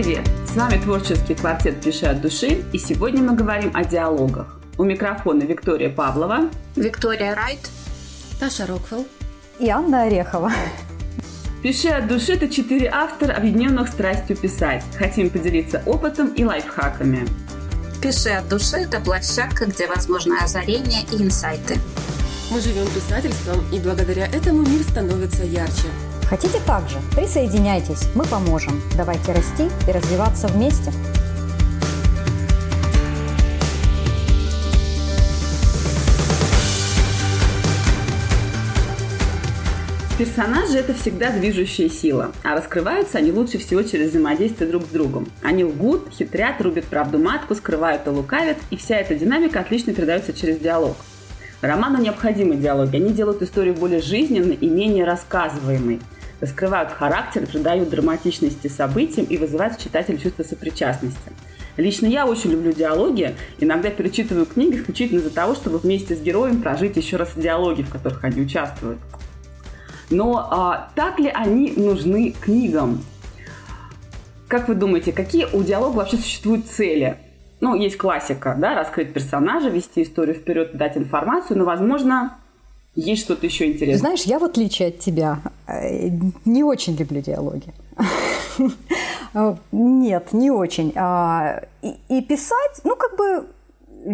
привет! С вами творческий квартет «Пиши от души» и сегодня мы говорим о диалогах. У микрофона Виктория Павлова, Виктория Райт, Таша Роквелл и Анна Орехова. «Пиши от души» — это четыре автора, объединенных страстью писать. Хотим поделиться опытом и лайфхаками. «Пиши от души» — это площадка, где возможны озарения и инсайты. Мы живем писательством, и благодаря этому мир становится ярче. Хотите так же? Присоединяйтесь, мы поможем. Давайте расти и развиваться вместе. Персонажи – это всегда движущая сила, а раскрываются они лучше всего через взаимодействие друг с другом. Они лгут, хитрят, рубят правду матку, скрывают и лукавят, и вся эта динамика отлично передается через диалог. Роману необходимы диалоги, они делают историю более жизненной и менее рассказываемой – раскрывают характер, придают драматичности событиям и вызывают в читателя чувство сопричастности. Лично я очень люблю диалоги. Иногда перечитываю книги исключительно из-за того, чтобы вместе с героем прожить еще раз диалоги, в которых они участвуют. Но а, так ли они нужны книгам? Как вы думаете, какие у диалога вообще существуют цели? Ну, есть классика, да, раскрыть персонажа, вести историю вперед, дать информацию, но, возможно, есть что-то еще интересное? Знаешь, я в отличие от тебя э, не очень люблю диалоги. Нет, не очень. А, и писать, ну как бы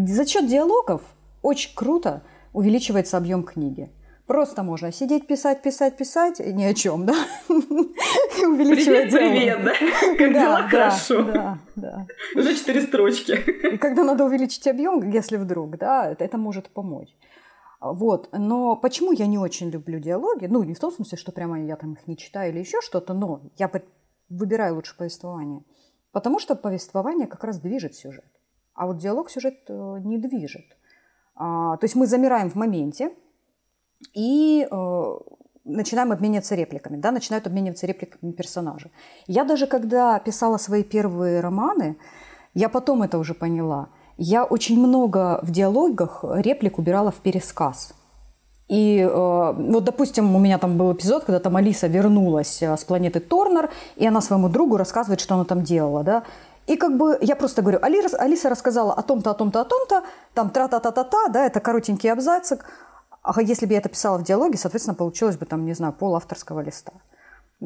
за счет диалогов очень круто увеличивается объем книги. Просто можно сидеть, писать, писать, писать, ни о чем, да? Увеличивать Привет, привет, да? Как дела? Хорошо. Да, да. Уже четыре строчки. И когда надо увеличить объем, если вдруг, да, это может помочь. Вот. Но почему я не очень люблю диалоги? Ну, не в том смысле, что прямо я там их не читаю или еще что-то, но я выбираю лучше повествование. Потому что повествование как раз движет сюжет. А вот диалог сюжет э, не движет. А, то есть мы замираем в моменте и э, начинаем обмениваться репликами, да, начинают обмениваться репликами персонажи. Я даже когда писала свои первые романы, я потом это уже поняла – я очень много в диалогах реплик убирала в пересказ. И э, вот, допустим, у меня там был эпизод, когда там Алиса вернулась э, с планеты Торнер, и она своему другу рассказывает, что она там делала, да. И как бы я просто говорю, Алиса, Алиса рассказала о том-то, о том-то, о том-то, там тра-та-та-та-та, да, это коротенький абзацик. А если бы я это писала в диалоге, соответственно, получилось бы там, не знаю, пол авторского листа.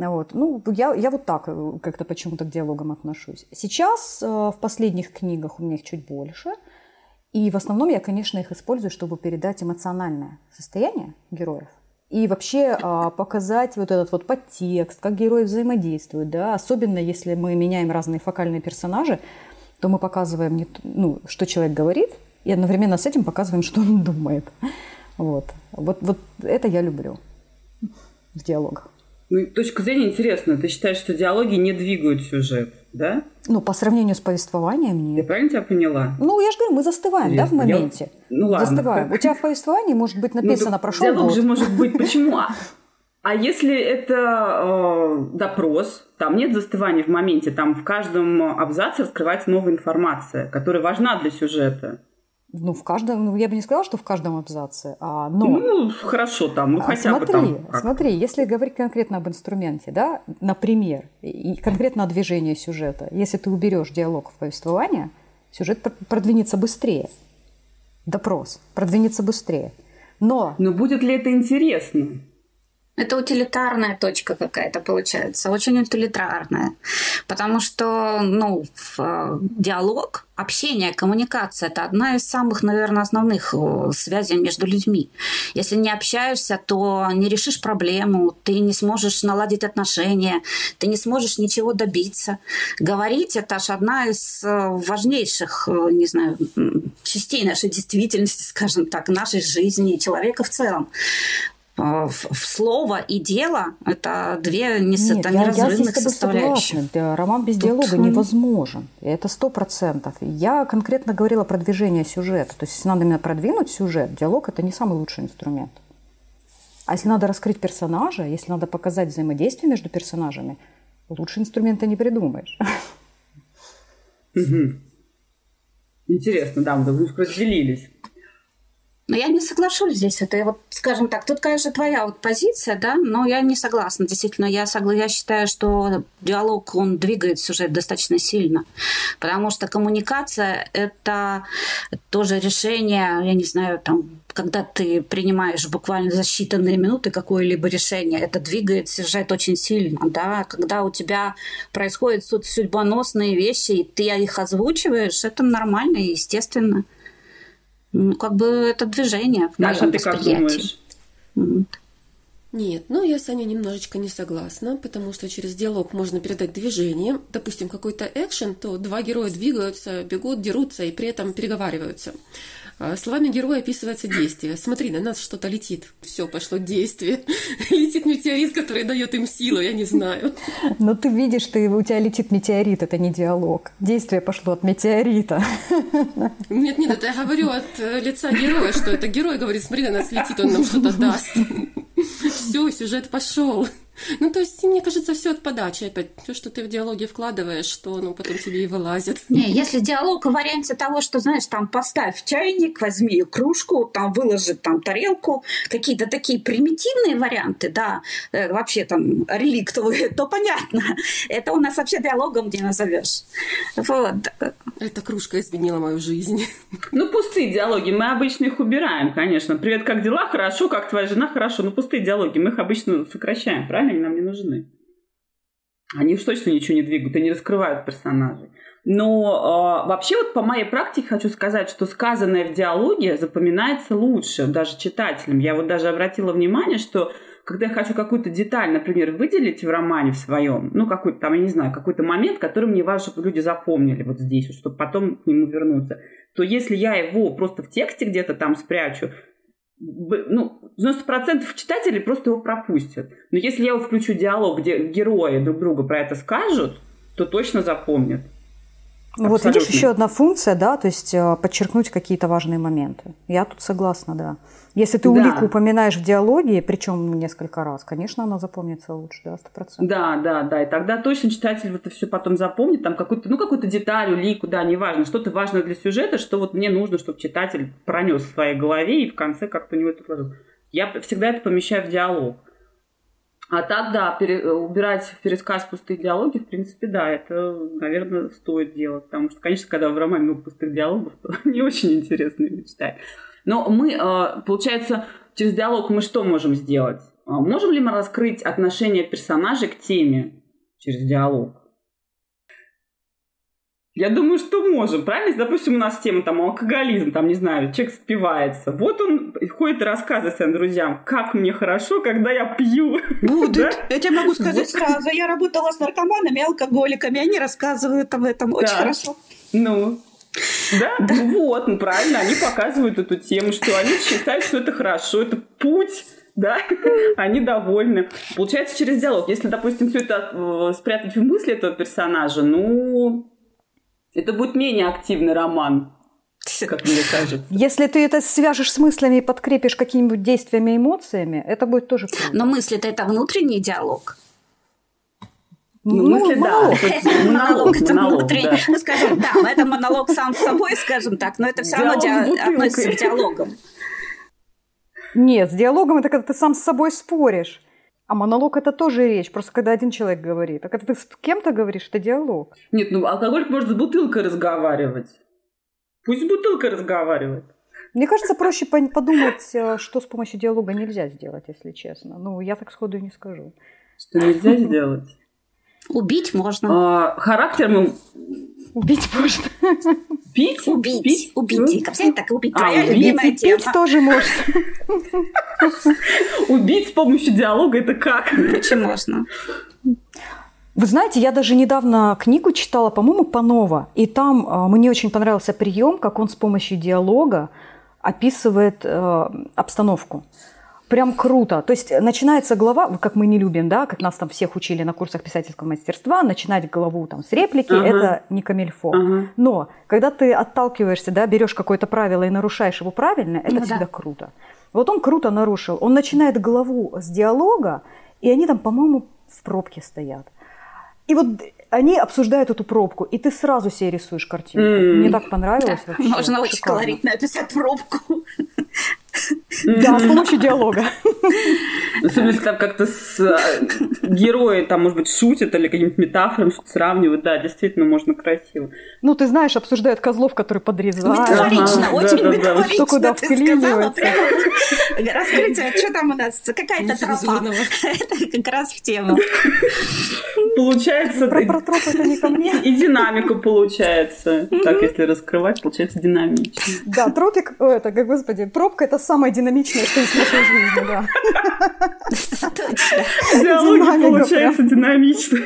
Вот. Ну, я, я вот так э, как-то почему-то к диалогам отношусь. Сейчас э, в последних книгах у меня их чуть больше. И в основном я, конечно, их использую, чтобы передать эмоциональное состояние героев. И вообще э, показать вот этот вот подтекст, как герои взаимодействуют. Да? Особенно если мы меняем разные фокальные персонажи, то мы показываем, не, ну, что человек говорит, и одновременно с этим показываем, что он думает. Вот. Вот, вот это я люблю в диалогах. Ну, точка зрения интересная. Ты считаешь, что диалоги не двигают сюжет, да? Ну, по сравнению с повествованием нет. Я правильно тебя поняла? Ну, я же говорю, мы застываем, Интересно. да, в моменте? Я... Ну, ладно. Застываем. У тебя в повествовании может быть ну, написано ну, «прошел Диалог год». же может быть почему? А, а если это э, допрос, там нет застывания в моменте, там в каждом абзаце раскрывается новая информация, которая важна для сюжета. Ну, в каждом, ну, я бы не сказала, что в каждом абзаце, а, но... Ну, хорошо там, ну, а, хотя смотри, бы там... Как. Смотри, если говорить конкретно об инструменте, да, например, и конкретно о движении сюжета, если ты уберешь диалог в повествование, сюжет продвинется быстрее. Допрос продвинется быстрее. Но... Но будет ли это интересно? Это утилитарная точка какая-то получается, очень утилитарная. Потому что ну, э, диалог, общение, коммуникация – это одна из самых, наверное, основных э, связей между людьми. Если не общаешься, то не решишь проблему, ты не сможешь наладить отношения, ты не сможешь ничего добиться. Говорить – это аж одна из э, важнейших, не знаю, частей нашей действительности, скажем так, нашей жизни, человека в целом. А, в слово и дело – это две не, Нет, это неразрывных я, я составляющих. Да, роман без Тут... диалога невозможен. Это сто процентов. Я конкретно говорила про движение сюжета. То есть, если надо именно продвинуть сюжет, диалог – это не самый лучший инструмент. А если надо раскрыть персонажа, если надо показать взаимодействие между персонажами, лучше инструмента не придумаешь. Интересно, да, мы разделились. Но я не соглашусь здесь. Это вот, скажем так, тут, конечно, твоя вот позиция, да, но я не согласна. Действительно, я, согла... я считаю, что диалог, он двигает сюжет достаточно сильно. Потому что коммуникация – это тоже решение, я не знаю, там, когда ты принимаешь буквально за считанные минуты какое-либо решение, это двигает сюжет очень сильно, да. Когда у тебя происходят судьбоносные вещи, и ты их озвучиваешь, это нормально и естественно. Ну, как бы это движение в Даша, ты как думаешь? Нет, ну я с Аней немножечко не согласна, потому что через диалог можно передать движение. Допустим, какой-то экшен, то два героя двигаются, бегут, дерутся и при этом переговариваются. А словами героя описывается действие. Смотри, на нас что-то летит. Все, пошло действие. Летит метеорит, который дает им силу, я не знаю. Но ты видишь, ты, у тебя летит метеорит, это не диалог. Действие пошло от метеорита. Нет, нет, это я говорю от э, лица героя, что это герой говорит, смотри, на нас летит, он нам что-то даст. Все, сюжет пошел. Ну, то есть, мне кажется, все от подачи опять. То, что ты в диалоге вкладываешь, что ну, потом тебе и вылазит. Не, если диалог в варианте того, что, знаешь, там поставь чайник, возьми кружку, там выложи там тарелку, какие-то такие примитивные варианты, да, э, вообще там реликтовые, то понятно. Это у нас вообще диалогом не назовешь. Вот. Эта кружка изменила мою жизнь. Ну, пустые диалоги, мы обычно их убираем, конечно. Привет, как дела? Хорошо, как твоя жена? Хорошо. Ну, пустые диалоги, мы их обычно сокращаем, правильно? Они нам не нужны. Они уж точно ничего не двигают и не раскрывают персонажей. Но э, вообще вот по моей практике хочу сказать, что сказанное в диалоге запоминается лучше даже читателям. Я вот даже обратила внимание, что когда я хочу какую-то деталь, например, выделить в романе в своем, ну, какой-то там, я не знаю, какой-то момент, который мне важно, чтобы люди запомнили вот здесь, чтобы потом к нему вернуться, то если я его просто в тексте где-то там спрячу, ну, 90% читателей просто его пропустят. Но если я его включу диалог, где герои друг другу про это скажут, то точно запомнят. Ну вот видишь, еще одна функция, да, то есть э, подчеркнуть какие-то важные моменты. Я тут согласна, да. Если ты улику да. упоминаешь в диалоге, причем несколько раз, конечно, она запомнится лучше, да, сто процентов. Да, да, да, и тогда точно читатель это все потом запомнит, там какую-то, ну, какую-то деталь, улику, да, неважно, что-то важное для сюжета, что вот мне нужно, чтобы читатель пронес в своей голове и в конце как-то у него это сложилось. Я всегда это помещаю в диалог. А так, да, пере, убирать в пересказ пустые диалоги, в принципе, да, это, наверное, стоит делать. Потому что, конечно, когда в романе много пустых диалогов, то не очень интересно его читать. Но мы, а, получается, через диалог мы что можем сделать? А, можем ли мы раскрыть отношение персонажей к теме через диалог? Я думаю, что можем, правильно? Если, допустим, у нас тема там алкоголизм, там, не знаю, человек спивается. Вот он ходит и рассказывает своим друзьям, как мне хорошо, когда я пью. Будет. да? Я тебе могу сказать сразу. Я работала с наркоманами, алкоголиками, они рассказывают об этом очень да. хорошо. Ну, да? да? Ну вот, ну правильно, они показывают эту тему, что они считают, что это хорошо, это путь да, они довольны. Получается, через диалог. Если, допустим, все это э, спрятать в мысли этого персонажа, ну, это будет менее активный роман, как мне кажется. Если ты это свяжешь с мыслями и подкрепишь какими-нибудь действиями, эмоциями, это будет тоже круто. Но мысли-то это внутренний диалог. Ну, мысли, да. Монолог, это внутренний. Ну, скажем, да, это монолог сам с собой, скажем так, но это все равно относится к диалогам. Нет, с диалогом это когда ты сам с собой споришь. А монолог это тоже речь, просто когда один человек говорит. А когда ты с кем-то говоришь, это диалог. Нет, ну алкоголик может с бутылкой разговаривать. Пусть с бутылкой разговаривает. Мне кажется, проще подумать, э, что с помощью диалога нельзя сделать, если честно. Ну, я так сходу и не скажу. Что нельзя сделать? Убить можно. А, характер мы Убить можно. Пить? Убить. Пить? Убить. Как взять, так убить. А, Твоя убить, любимая тема. Пить тоже можно. Убить с помощью диалога это как? Очень можно. Вы знаете, я даже недавно книгу читала, по-моему, Панова, и там э, мне очень понравился прием, как он с помощью диалога описывает э, обстановку прям круто. То есть начинается глава, как мы не любим, да, как нас там всех учили на курсах писательского мастерства, начинать главу там с реплики, uh-huh. это не камильфо. Uh-huh. Но когда ты отталкиваешься, да, берешь какое-то правило и нарушаешь его правильно, это ну, всегда да. круто. Вот он круто нарушил. Он начинает главу с диалога, и они там, по-моему, в пробке стоят. И вот они обсуждают эту пробку, и ты сразу себе рисуешь картинку. Mm. Мне так понравилось да, вообще. Можно Шикарно. очень колоритно описать пробку. Да, с помощью диалога. Особенно, если там как-то с э, герои, там, может быть, шутят или каким-то метафором что-то сравнивают. Да, действительно, можно красиво. Ну, ты знаешь, обсуждают козлов, которые подрезают. Метафорично, очень метафорично. Что куда вклинивается. Раскрытие, что там у нас? Какая-то тропа. Это как раз в тему. Получается, Про, про троп это не ко мне. и динамику получается. Так, если раскрывать, получается динамично. Да, тропик, это, как, господи, пробка это самое динамичное, что есть в нашей жизни, да. Диалоги Динамика получается динамично.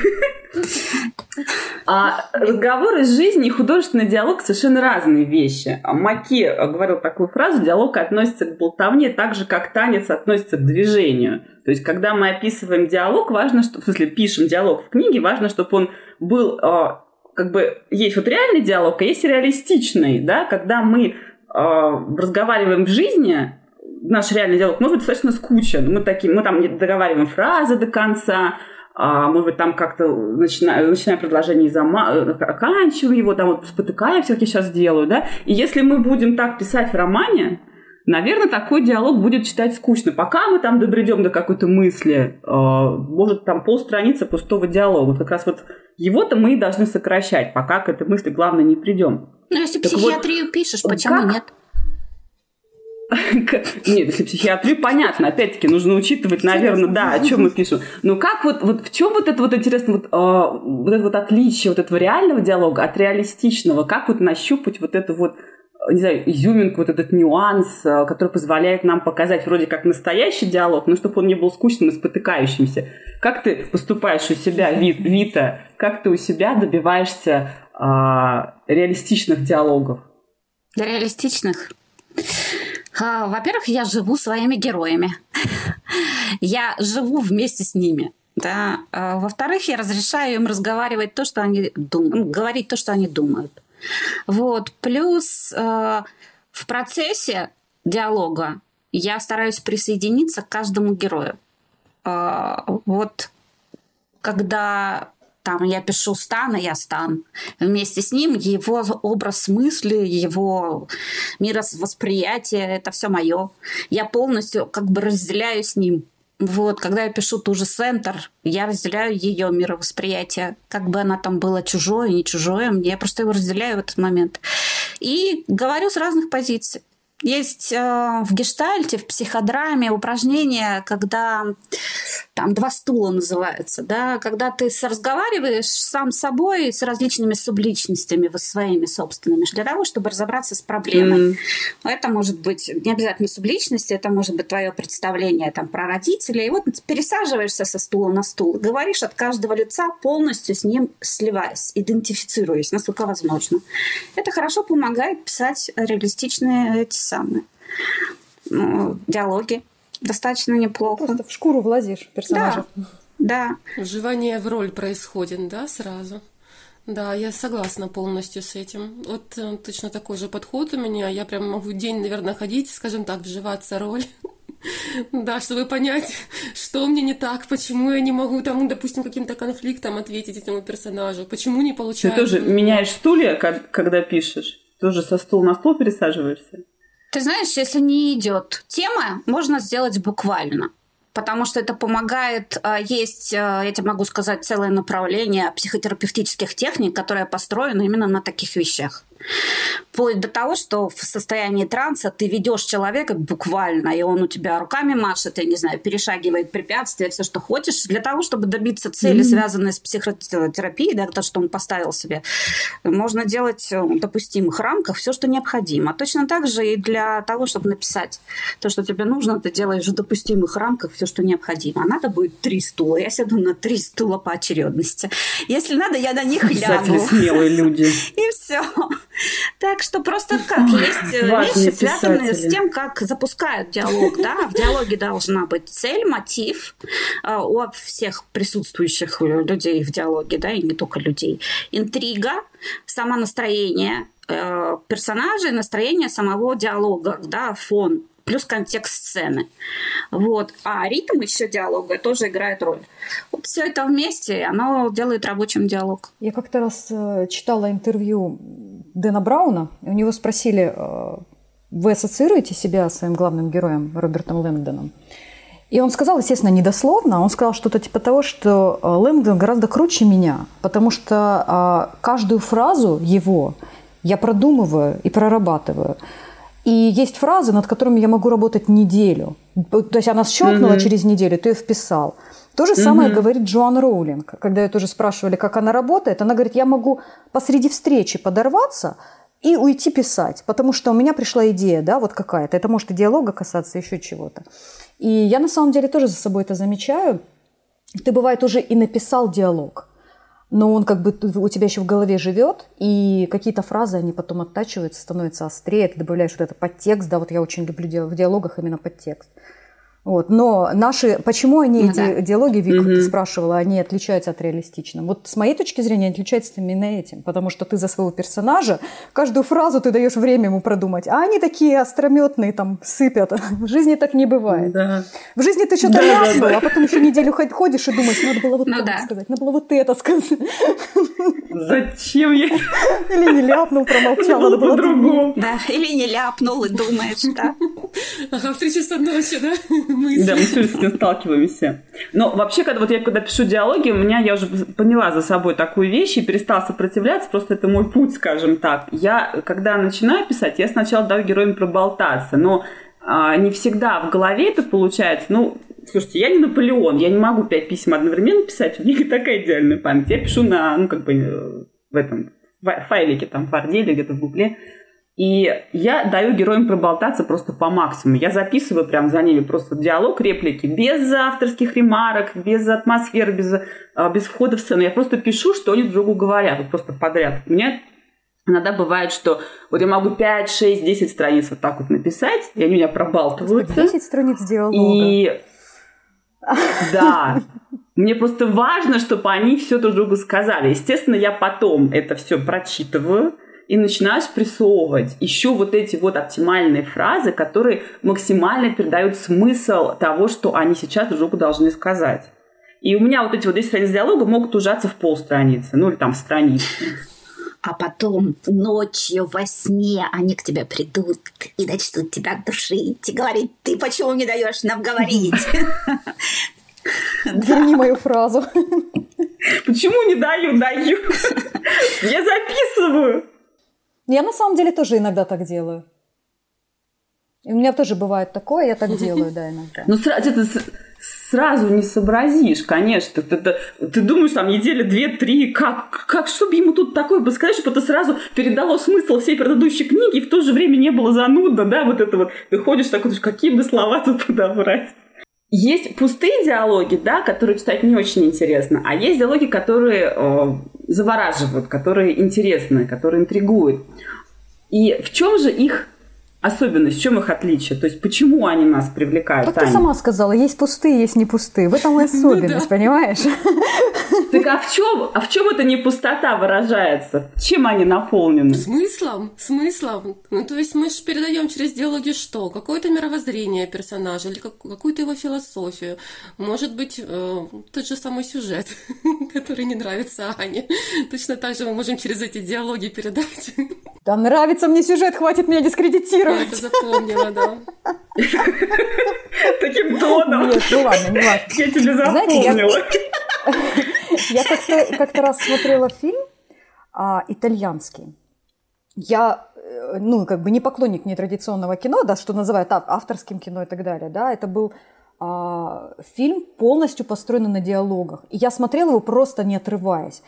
А разговор из жизни и художественный диалог совершенно разные вещи. А Маки говорил такую фразу, диалог относится к болтовне так же, как танец относится к движению. То есть, когда мы описываем диалог, важно, что, в смысле, пишем диалог в книге, важно, чтобы он был, а, как бы, есть вот реальный диалог, а есть реалистичный, да, когда мы а, разговариваем в жизни, наш реальный диалог может быть достаточно скучен. Мы, такие, мы там не договариваем фразы до конца, а, может быть, там как-то начинаем, начинаем предложение и зама... э, оканчиваем его, там вот спотыкаемся, как я сейчас делаю, да. И если мы будем так писать в романе, наверное, такой диалог будет читать скучно. Пока мы там добредем до какой-то мысли, э, может, там полстраницы пустого диалога. Вот как раз вот его-то мы и должны сокращать, пока к этой мысли, главное, не придем. Ну, если Так вот, психиатрию пишешь, почему как? нет? Нет, если психиатрию, понятно, опять-таки нужно учитывать, наверное, да, о чем мы пишем. Но как вот, вот в чем вот это вот интересно, вот, а, вот это вот отличие вот этого реального диалога от реалистичного, как вот нащупать вот это вот не знаю, изюминку, вот этот нюанс, а, который позволяет нам показать вроде как настоящий диалог, но чтобы он не был скучным и спотыкающимся. Как ты поступаешь у себя, Вит, Вита, как ты у себя добиваешься а, реалистичных диалогов? Реалистичных. А, Во-первых, я живу своими героями. Я живу вместе с ними. Да. А, Во-вторых, я разрешаю им разговаривать то, что они думают, говорить то, что они думают. Вот. Плюс э, в процессе диалога я стараюсь присоединиться к каждому герою. Э, Вот когда там я пишу Стана, я Стан. Вместе с ним его образ мысли, его мировосприятие, это все мое. Я полностью как бы разделяю с ним. Вот, когда я пишу ту же Центр, я разделяю ее мировосприятие. Как бы она там была чужое, не чужое, я просто его разделяю в этот момент. И говорю с разных позиций. Есть э, в гештальте, в психодраме упражнение, когда там два стула называется, да, когда ты разговариваешь сам с собой, с различными субличностями своими собственными, для того, чтобы разобраться с проблемой. Это может быть не обязательно субличность, это может быть твое представление там, про родителей. И вот пересаживаешься со стула на стул, говоришь от каждого лица, полностью с ним сливаясь, идентифицируясь, насколько возможно. Это хорошо помогает писать реалистичные эти самые ну, диалоги. Достаточно неплохо. Просто в шкуру влазишь персонажа. Да. Вживание в роль происходит, да, сразу? Да, я согласна полностью с этим. Вот э, точно такой же подход у меня. Я прям могу день, наверное, ходить, скажем так, вживаться роль. Да, чтобы понять, что мне не так, почему я не могу там, допустим, каким-то конфликтом ответить этому персонажу, почему не Ты получается. тоже меняешь стулья, как- когда пишешь? Тоже со стула на стул пересаживаешься? Ты знаешь, если не идет тема, можно сделать буквально. Потому что это помогает. а, Есть, а, я тебе могу сказать, целое направление психотерапевтических техник, которое построено именно на таких вещах. Вплоть до того, что в состоянии транса ты ведешь человека буквально, и он у тебя руками машет, я не знаю, перешагивает препятствия, все, что хочешь, для того, чтобы добиться цели, связанной с психотерапией, да, то, что он поставил себе, можно делать э, в допустимых рамках все, что необходимо. Точно так же и для того, чтобы написать то, что тебе нужно, ты делаешь в допустимых рамках все, что необходимо. А надо будет три стула. Я сяду на три стула по очередности. Если надо, я на них Писатели лягу. смелые люди. И все. Так что просто как есть э, важные вещи, связанные с тем, как запускают диалог. Да? В диалоге должна быть цель, мотив э, у всех присутствующих людей в диалоге, да, и не только людей. Интрига, само настроение э, персонажей, настроение самого диалога, да, фон плюс контекст сцены. Вот. А ритм еще диалога тоже играет роль. Вот все это вместе, оно делает рабочим диалог. Я как-то раз э, читала интервью Дэна Брауна, у него спросили, э, вы ассоциируете себя своим главным героем Робертом Лэнгдоном? И он сказал, естественно, недословно, он сказал что-то типа того, что э, Лэнгдон гораздо круче меня, потому что а, каждую фразу его я продумываю и прорабатываю. И есть фразы, над которыми я могу работать неделю. То есть она щелкнула mm-hmm. через неделю, ты ее вписал. То же самое mm-hmm. говорит Джоан Роулинг. Когда ее тоже спрашивали, как она работает, она говорит, я могу посреди встречи подорваться и уйти писать, потому что у меня пришла идея, да, вот какая-то. Это может и диалога касаться, еще чего-то. И я на самом деле тоже за собой это замечаю. Ты, бывает, уже и написал диалог, но он как бы у тебя еще в голове живет, и какие-то фразы, они потом оттачиваются, становятся острее, ты добавляешь вот это подтекст, да, вот я очень люблю в диалогах именно подтекст. Вот. Но наши, почему они, ну, эти да. диалоги, Вик, угу. ты спрашивала, они отличаются от реалистичных? Вот с моей точки зрения отличаются именно этим, потому что ты за своего персонажа каждую фразу ты даешь время ему продумать, а они такие острометные, там, сыпят. В жизни так не бывает. Да. В жизни ты что-то да, ляпнул, да, да. а потом еще неделю ходишь и думаешь, надо было вот ну, это да. сказать, надо было вот это сказать. Зачем я? Или не ляпнул, промолчал, надо было по-другому. Да, или не ляпнул и думаешь, да. Ага, в три часа ночи, да? Мысли. Да, мы все с этим сталкиваемся. Но вообще, когда вот я когда пишу диалоги, у меня я уже поняла за собой такую вещь и перестала сопротивляться, просто это мой путь, скажем так. Я, когда начинаю писать, я сначала даю героям проболтаться, но а, не всегда в голове это получается. Ну, слушайте, я не Наполеон, я не могу пять писем одновременно писать, у меня не такая идеальная память. Я пишу на, ну, как бы, э, в этом файлике, там, в или где-то в Гугле. И я даю героям проболтаться просто по максимуму. Я записываю прям за ними просто диалог, реплики, без авторских ремарок, без атмосферы, без, а, без входа в сцену. Я просто пишу, что они друг другу говорят, вот просто подряд. У меня иногда бывает, что вот я могу 5, 6, 10 страниц вот так вот написать, и они у меня пробалтываются. 10 страниц диалога. И да, мне просто важно, чтобы они все друг другу сказали. Естественно, я потом это все прочитываю, и начинаешь прессовывать еще вот эти вот оптимальные фразы, которые максимально передают смысл того, что они сейчас друг другу должны сказать. И у меня вот эти вот 10 страниц диалога могут ужаться в полстраницы, ну или там в страницу. А потом ночью во сне они к тебе придут и начнут тебя душить и говорить, ты почему не даешь нам говорить? Верни мою фразу. Почему не даю? Даю. Я записываю. Я на самом деле тоже иногда так делаю. И у меня тоже бывает такое, я так делаю, да, иногда. Ну, сразу, это сразу не сообразишь, конечно. Ты, ты, ты думаешь, там, недели две-три, как, как, чтобы ему тут такое бы сказать, чтобы это сразу передало смысл всей предыдущей книги, и в то же время не было занудно, да, вот это вот. Ты ходишь такой, какие бы слова тут подобрать. Есть пустые диалоги, да, которые читать не очень интересно, а есть диалоги, которые э, завораживают, которые интересны, которые интригуют. И в чем же их особенность, в чем их отличие? То есть почему они нас привлекают? Вот ты сама сказала, есть пустые, есть не пустые. В этом и особенность, понимаешь? А в чем, а в чем это не пустота выражается? Чем они наполнены? Смыслом, смыслом. Ну, то есть мы же передаем через диалоги что? Какое-то мировоззрение персонажа или какую-то его философию. Может быть, э, тот же самый сюжет, который не нравится Ане. Точно так же мы можем через эти диалоги передать. Да нравится мне сюжет, хватит меня дискредитировать. Я это запомнила, да. Таким тоном. Нет, ну ладно, не важно. Я тебе запомнила. Я как-то как раз смотрела фильм а, итальянский. Я, э, ну, как бы не поклонник нетрадиционного кино, да, что называют авторским кино и так далее, да, это был а, фильм полностью построенный на диалогах. И я смотрела его просто не отрываясь.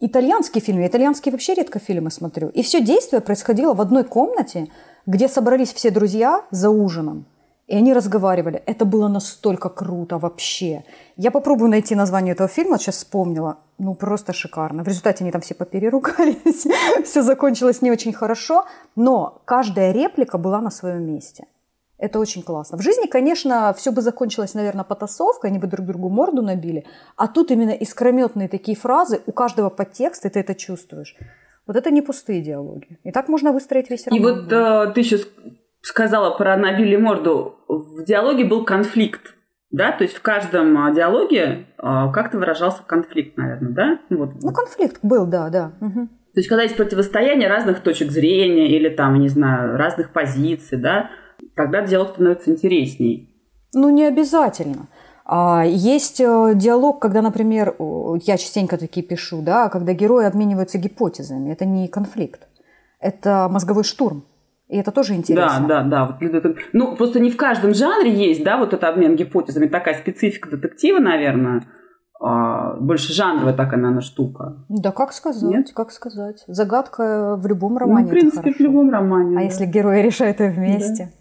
Итальянский фильм, я итальянские вообще редко фильмы смотрю. И все действие происходило в одной комнате, где собрались все друзья за ужином. И они разговаривали. Это было настолько круто вообще. Я попробую найти название этого фильма, сейчас вспомнила. Ну, просто шикарно. В результате они там все попереругались. все закончилось не очень хорошо. Но каждая реплика была на своем месте. Это очень классно. В жизни, конечно, все бы закончилось, наверное, потасовкой, они бы друг другу морду набили. А тут именно искрометные такие фразы, у каждого подтекст, и ты это чувствуешь. Вот это не пустые диалоги. И так можно выстроить весь роман. И вот э, ты сейчас сказала про набили морду, в диалоге был конфликт. Да, то есть в каждом а, диалоге а, как-то выражался конфликт, наверное, да? Вот. Ну, конфликт был, да, да. Угу. То есть, когда есть противостояние разных точек зрения или там, не знаю, разных позиций, да, тогда диалог становится интересней. Ну, не обязательно. А, есть э, диалог, когда, например, я частенько такие пишу, да, когда герои обмениваются гипотезами. Это не конфликт, это мозговой штурм. И это тоже интересно. Да, да, да. Ну, просто не в каждом жанре есть, да, вот этот обмен гипотезами. Такая специфика детектива, наверное. А, больше жанровая такая, наверное, штука. Да, как сказать, Нет? как сказать. Загадка в любом романе. Ну, в принципе, в любом романе. А да. если герои решают их вместе? Да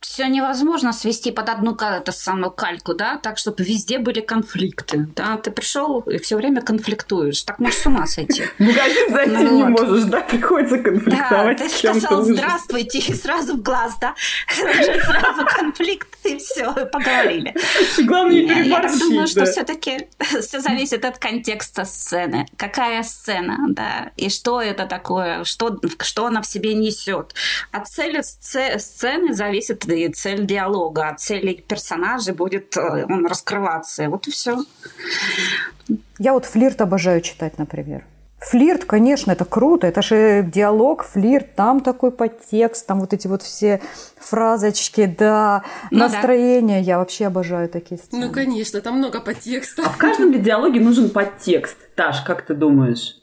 все невозможно свести под одну эту самую кальку, да, так, чтобы везде были конфликты. Да? Ты пришел и все время конфликтуешь. Так можешь с ума сойти. Магазин зайти ну, не вот. можешь, да, приходится конфликтовать да, ты сказал здравствуйте и сразу в глаз, да, сразу конфликт и все, поговорили. Главное не переборщить. Я думаю, что все-таки все зависит от контекста сцены. Какая сцена, да, и что это такое, что, что она в себе несет. От цели сцены зависит и цель диалога, от цели персонажа будет э, он раскрываться. Вот и все. Я вот флирт обожаю читать, например. Флирт, конечно, это круто, это же диалог, флирт, там такой подтекст, там вот эти вот все фразочки, да, ну, настроение, да. я вообще обожаю такие сцены. Ну, конечно, там много подтекста. А в каждом ли диалоге нужен подтекст? Таш, как ты думаешь?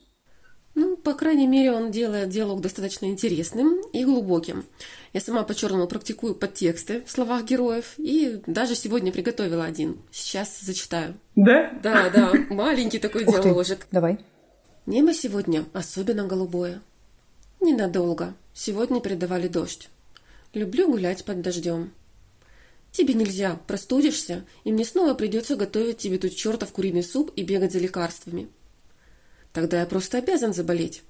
Ну, по крайней мере, он делает диалог достаточно интересным и глубоким. Я сама по-черному практикую подтексты в словах героев и даже сегодня приготовила один. Сейчас зачитаю. Да? Да, да, маленький такой диаложик. Давай. Небо сегодня особенно голубое. Ненадолго. Сегодня передавали дождь. Люблю гулять под дождем. Тебе нельзя, простудишься, и мне снова придется готовить тебе тут чертов куриный суп и бегать за лекарствами. Тогда я просто обязан заболеть.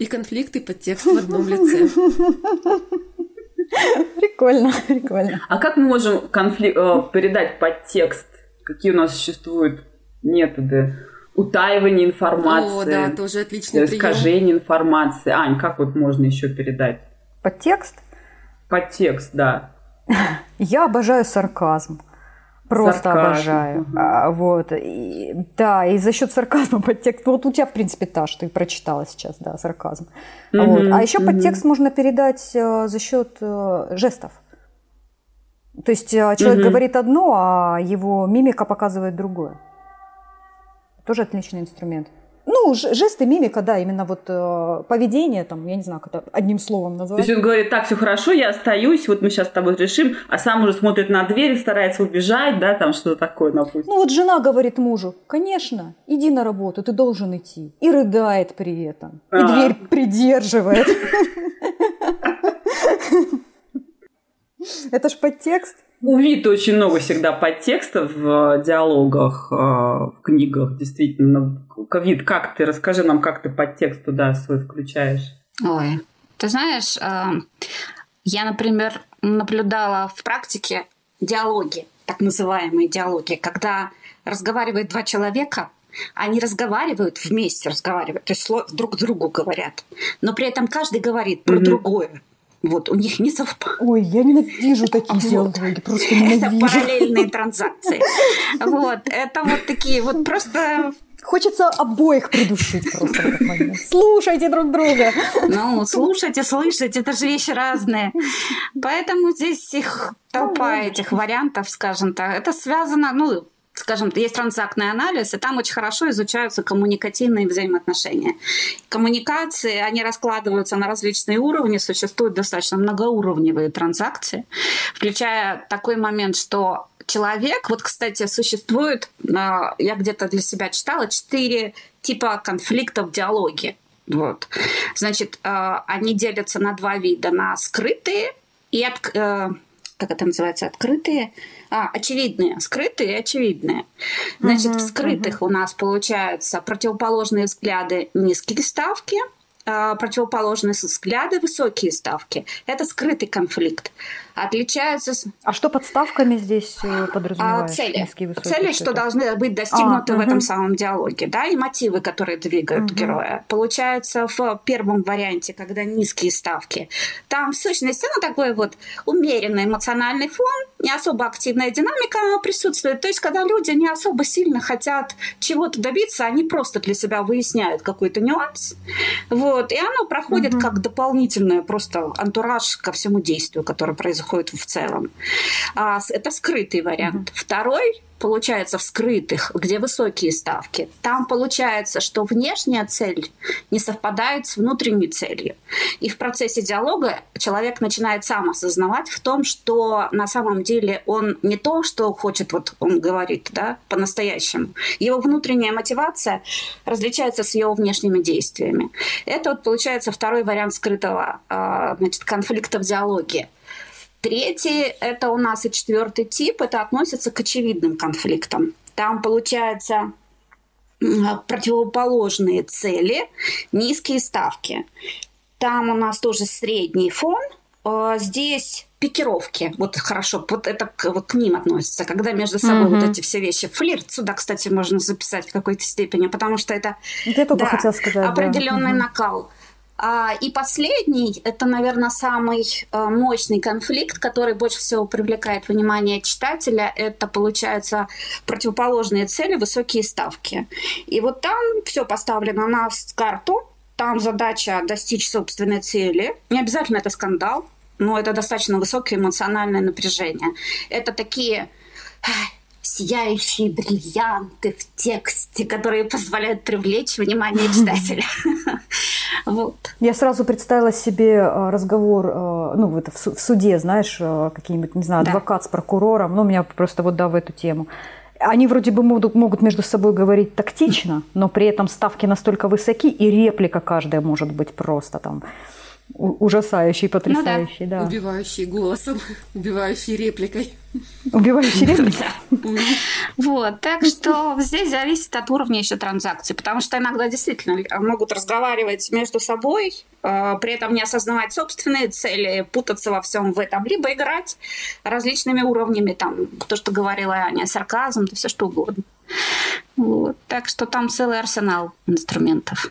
И конфликты под текст в одном лице. Прикольно, прикольно. А как мы можем конфликт, э, передать подтекст? Какие у нас существуют методы? Утаивание информации. О, да, тоже отличный Искажение прием. информации. Ань, как вот можно еще передать? Подтекст? Подтекст, да. Я обожаю сарказм. Просто Сарказм. обожаю. А, вот. И, да, и за счет сарказма подтекст. Вот у тебя, в принципе, та, что ты прочитала сейчас, да, сарказм. Mm-hmm. Вот. А еще mm-hmm. подтекст можно передать э, за счет э, жестов. То есть э, человек mm-hmm. говорит одно, а его мимика показывает другое. Тоже отличный инструмент. Ну, жесты, мимика, да, именно вот э, поведение, там, я не знаю, как это одним словом назвать. То есть он говорит, так, все хорошо, я остаюсь, вот мы сейчас с тобой решим, а сам уже смотрит на дверь, старается убежать, да, там что-то такое, допустим. Ну, вот жена говорит мужу, конечно, иди на работу, ты должен идти. И рыдает при этом. И А-а-а. дверь придерживает. Это ж подтекст. У Виты очень много всегда подтекстов в э, диалогах, э, в книгах, действительно. Вит, как ты? Расскажи нам, как ты подтекст туда свой включаешь. Ой, ты знаешь, э, я, например, наблюдала в практике диалоги, так называемые диалоги, когда разговаривают два человека, они разговаривают вместе, разговаривают, то есть друг другу говорят, но при этом каждый говорит про mm-hmm. другое. Вот, у них не совпало. Ой, я ненавижу такие диалоги, просто ненавижу. Это параллельные транзакции. Вот, это вот такие вот просто Хочется обоих придушить просто в этот момент. Слушайте друг друга. Ну, слушайте, слышать, это же вещи разные. Поэтому здесь их толпа этих вариантов, скажем так. Это связано, ну, скажем, есть транзактный анализ, и там очень хорошо изучаются коммуникативные взаимоотношения. Коммуникации, они раскладываются на различные уровни, существуют достаточно многоуровневые транзакции, включая такой момент, что человек, вот, кстати, существует, а, я где-то для себя читала, четыре типа конфликтов в диалоге. Вот. Значит, а, они делятся на два вида, на скрытые и от, э, как это называется, открытые, а, очевидные, скрытые и очевидные. Значит, uh-huh, в скрытых uh-huh. у нас получаются противоположные взгляды низкие ставки, а, противоположные взгляды высокие ставки. Это скрытый конфликт. Отличаются... А что под ставками здесь э, подразумевается? А, цели. Низкие, цели, что, что должны быть достигнуты а, в угу. этом самом диалоге, да, и мотивы, которые двигают угу. героя. Получается, в первом варианте, когда низкие ставки, там в сущности, ну, такой вот умеренный эмоциональный фон, не особо активная динамика присутствует. То есть, когда люди не особо сильно хотят чего-то добиться, они просто для себя выясняют какой-то нюанс. Вот, и оно проходит угу. как дополнительное просто антураж ко всему действию, которое происходит в целом. А, это скрытый вариант. Второй получается в скрытых, где высокие ставки, там получается, что внешняя цель не совпадает с внутренней целью. И в процессе диалога человек начинает сам осознавать в том, что на самом деле он не то, что хочет, вот он говорит, да, по-настоящему. Его внутренняя мотивация различается с его внешними действиями. Это вот получается второй вариант скрытого а, значит, конфликта в диалоге. Третий – это у нас и четвертый тип, это относится к очевидным конфликтам. Там получается противоположные цели, низкие ставки. Там у нас тоже средний фон. А, здесь пикировки, вот хорошо, вот это вот к ним относится, когда между собой mm-hmm. вот эти все вещи. Флирт сюда, кстати, можно записать в какой-то степени, потому что это только да, хотела сказать, определенный да. накал. А, и последний, это, наверное, самый э, мощный конфликт, который больше всего привлекает внимание читателя, это, получается, противоположные цели, высокие ставки. И вот там все поставлено на карту, там задача достичь собственной цели. Не обязательно это скандал, но это достаточно высокое эмоциональное напряжение. Это такие сияющие бриллианты в тексте, которые позволяют привлечь внимание читателя. Вот. Я сразу представила себе э, разговор, э, ну, это в суде, знаешь, э, какие-нибудь, не знаю, адвокат с прокурором, ну, меня просто вот, да, в эту тему. Они вроде бы могут, могут между собой говорить тактично, но при этом ставки настолько высоки, и реплика каждая может быть просто там ужасающий, потрясающий, ну, да. да. Убивающий голосом, убивающий репликой. Убивающий репликой? Вот, так что здесь зависит от уровня еще транзакций, потому что иногда действительно могут разговаривать между собой, э, при этом не осознавать собственные цели, путаться во всем в этом, либо играть различными уровнями, там, то, что говорила Аня, сарказм, то все что угодно. Вот. Так что там целый арсенал инструментов.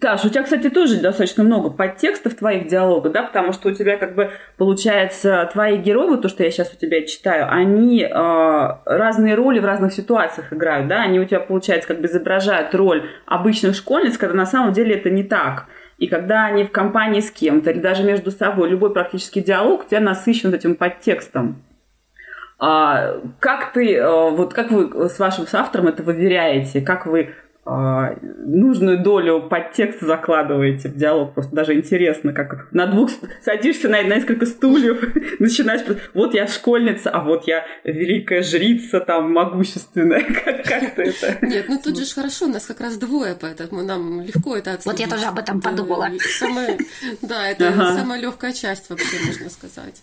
Таш, у тебя, кстати, тоже достаточно много подтекстов твоих диалогов, да, потому что у тебя как бы получается твои герои, вот то, что я сейчас у тебя читаю, они э, разные роли в разных ситуациях играют, да, они у тебя, получается, как бы изображают роль обычных школьниц, когда на самом деле это не так. И когда они в компании с кем-то, или даже между собой, любой практически диалог у тебя насыщен этим подтекстом. А, как ты, а, вот как вы с вашим автором это выверяете? Как вы нужную долю подтекста закладываете в диалог. Просто даже интересно, как на двух садишься на, несколько стульев, начинаешь, вот я школьница, а вот я великая жрица, там, могущественная. Как, как это? Нет, ну тут же хорошо, у нас как раз двое, поэтому нам легко это отследить. Вот я тоже об этом подумала. Да, это ага. самая легкая часть вообще, можно сказать.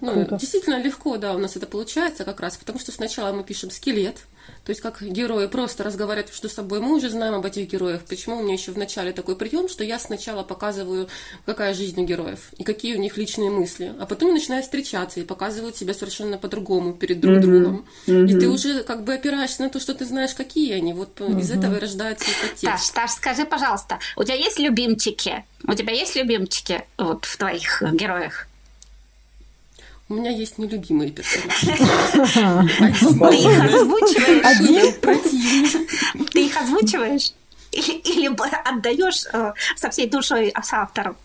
Ну, действительно легко, да, у нас это получается как раз, потому что сначала мы пишем скелет, то есть как герои просто разговаривают между собой. Мы уже знаем об этих героях. Почему у меня еще в начале такой прием, что я сначала показываю, какая жизнь у героев и какие у них личные мысли, а потом начинаю встречаться и показывают себя совершенно по-другому перед друг mm-hmm. другом. Mm-hmm. И ты уже как бы опираешься на то, что ты знаешь, какие они. Вот mm-hmm. из этого и рождается этот текст. Таш, Таш, скажи, пожалуйста, у тебя есть любимчики? У тебя есть любимчики вот в твоих героях? У меня есть нелюбимые персонажи. Ты их озвучиваешь? Ты их озвучиваешь? Или отдаешь э, со всей душой с автором?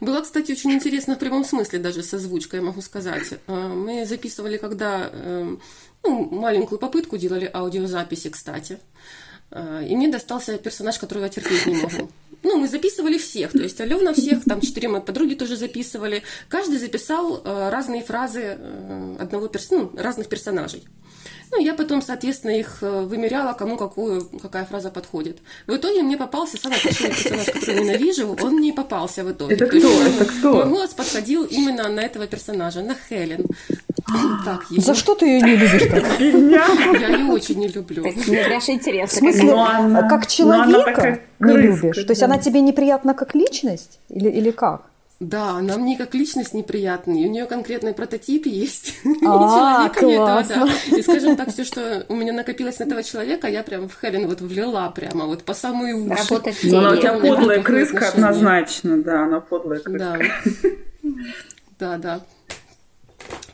Было, кстати, очень интересно в прямом смысле даже с озвучкой, я могу сказать. Э, мы записывали, когда э, ну, маленькую попытку делали аудиозаписи, кстати. И мне достался персонаж, которого я терпеть не могу ну, мы записывали всех, то есть Алена всех, там четыре мои подруги тоже записывали. Каждый записал э, разные фразы э, одного перс... ну, разных персонажей. Ну, я потом, соответственно, их э, вымеряла, кому какую, какая фраза подходит. В итоге мне попался самый отличный персонаж, который ненавижу, он мне попался в итоге. Это кто? Есть, Это кто? Мой голос подходил именно на этого персонажа, на Хелен. Так, его... За что ты ее не любишь так? Я ее очень не люблю. Мне даже интересно. В смысле, как человека не любишь? То есть она тебе неприятна как личность? Или, или как? Да, она мне как личность неприятный. У нее конкретный прототип есть. А, классно. И, скажем так, все, что у меня накопилось на этого человека, я прям в Хелен вот влила прямо вот по самые уши. Работать Ну, она у тебя подлая крыска однозначно, да, она подлая крыска. Да, да.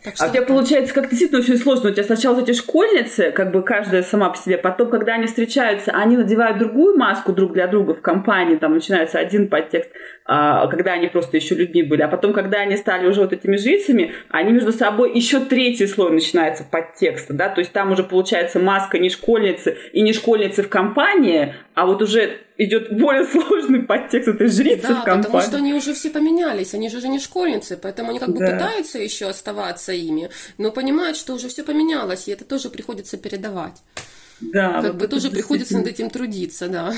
Так а у тебя получается как-то действительно очень сложно. У тебя сначала эти школьницы, как бы каждая сама по себе, потом, когда они встречаются, они надевают другую маску друг для друга в компании, там начинается один подтекст, когда они просто еще людьми были. А потом, когда они стали уже вот этими жрицами, они между собой еще третий слой начинается подтекста, да, то есть там уже получается маска не школьницы и не школьницы в компании, а вот уже идет более сложный подтекст этой жрицы да, в компании. потому что они уже все поменялись, они же уже не школьницы, поэтому они как бы да. пытаются еще оставаться ими, но понимают, что уже все поменялось, и это тоже приходится передавать. Да, как вот бы тоже приходится над этим трудиться, да.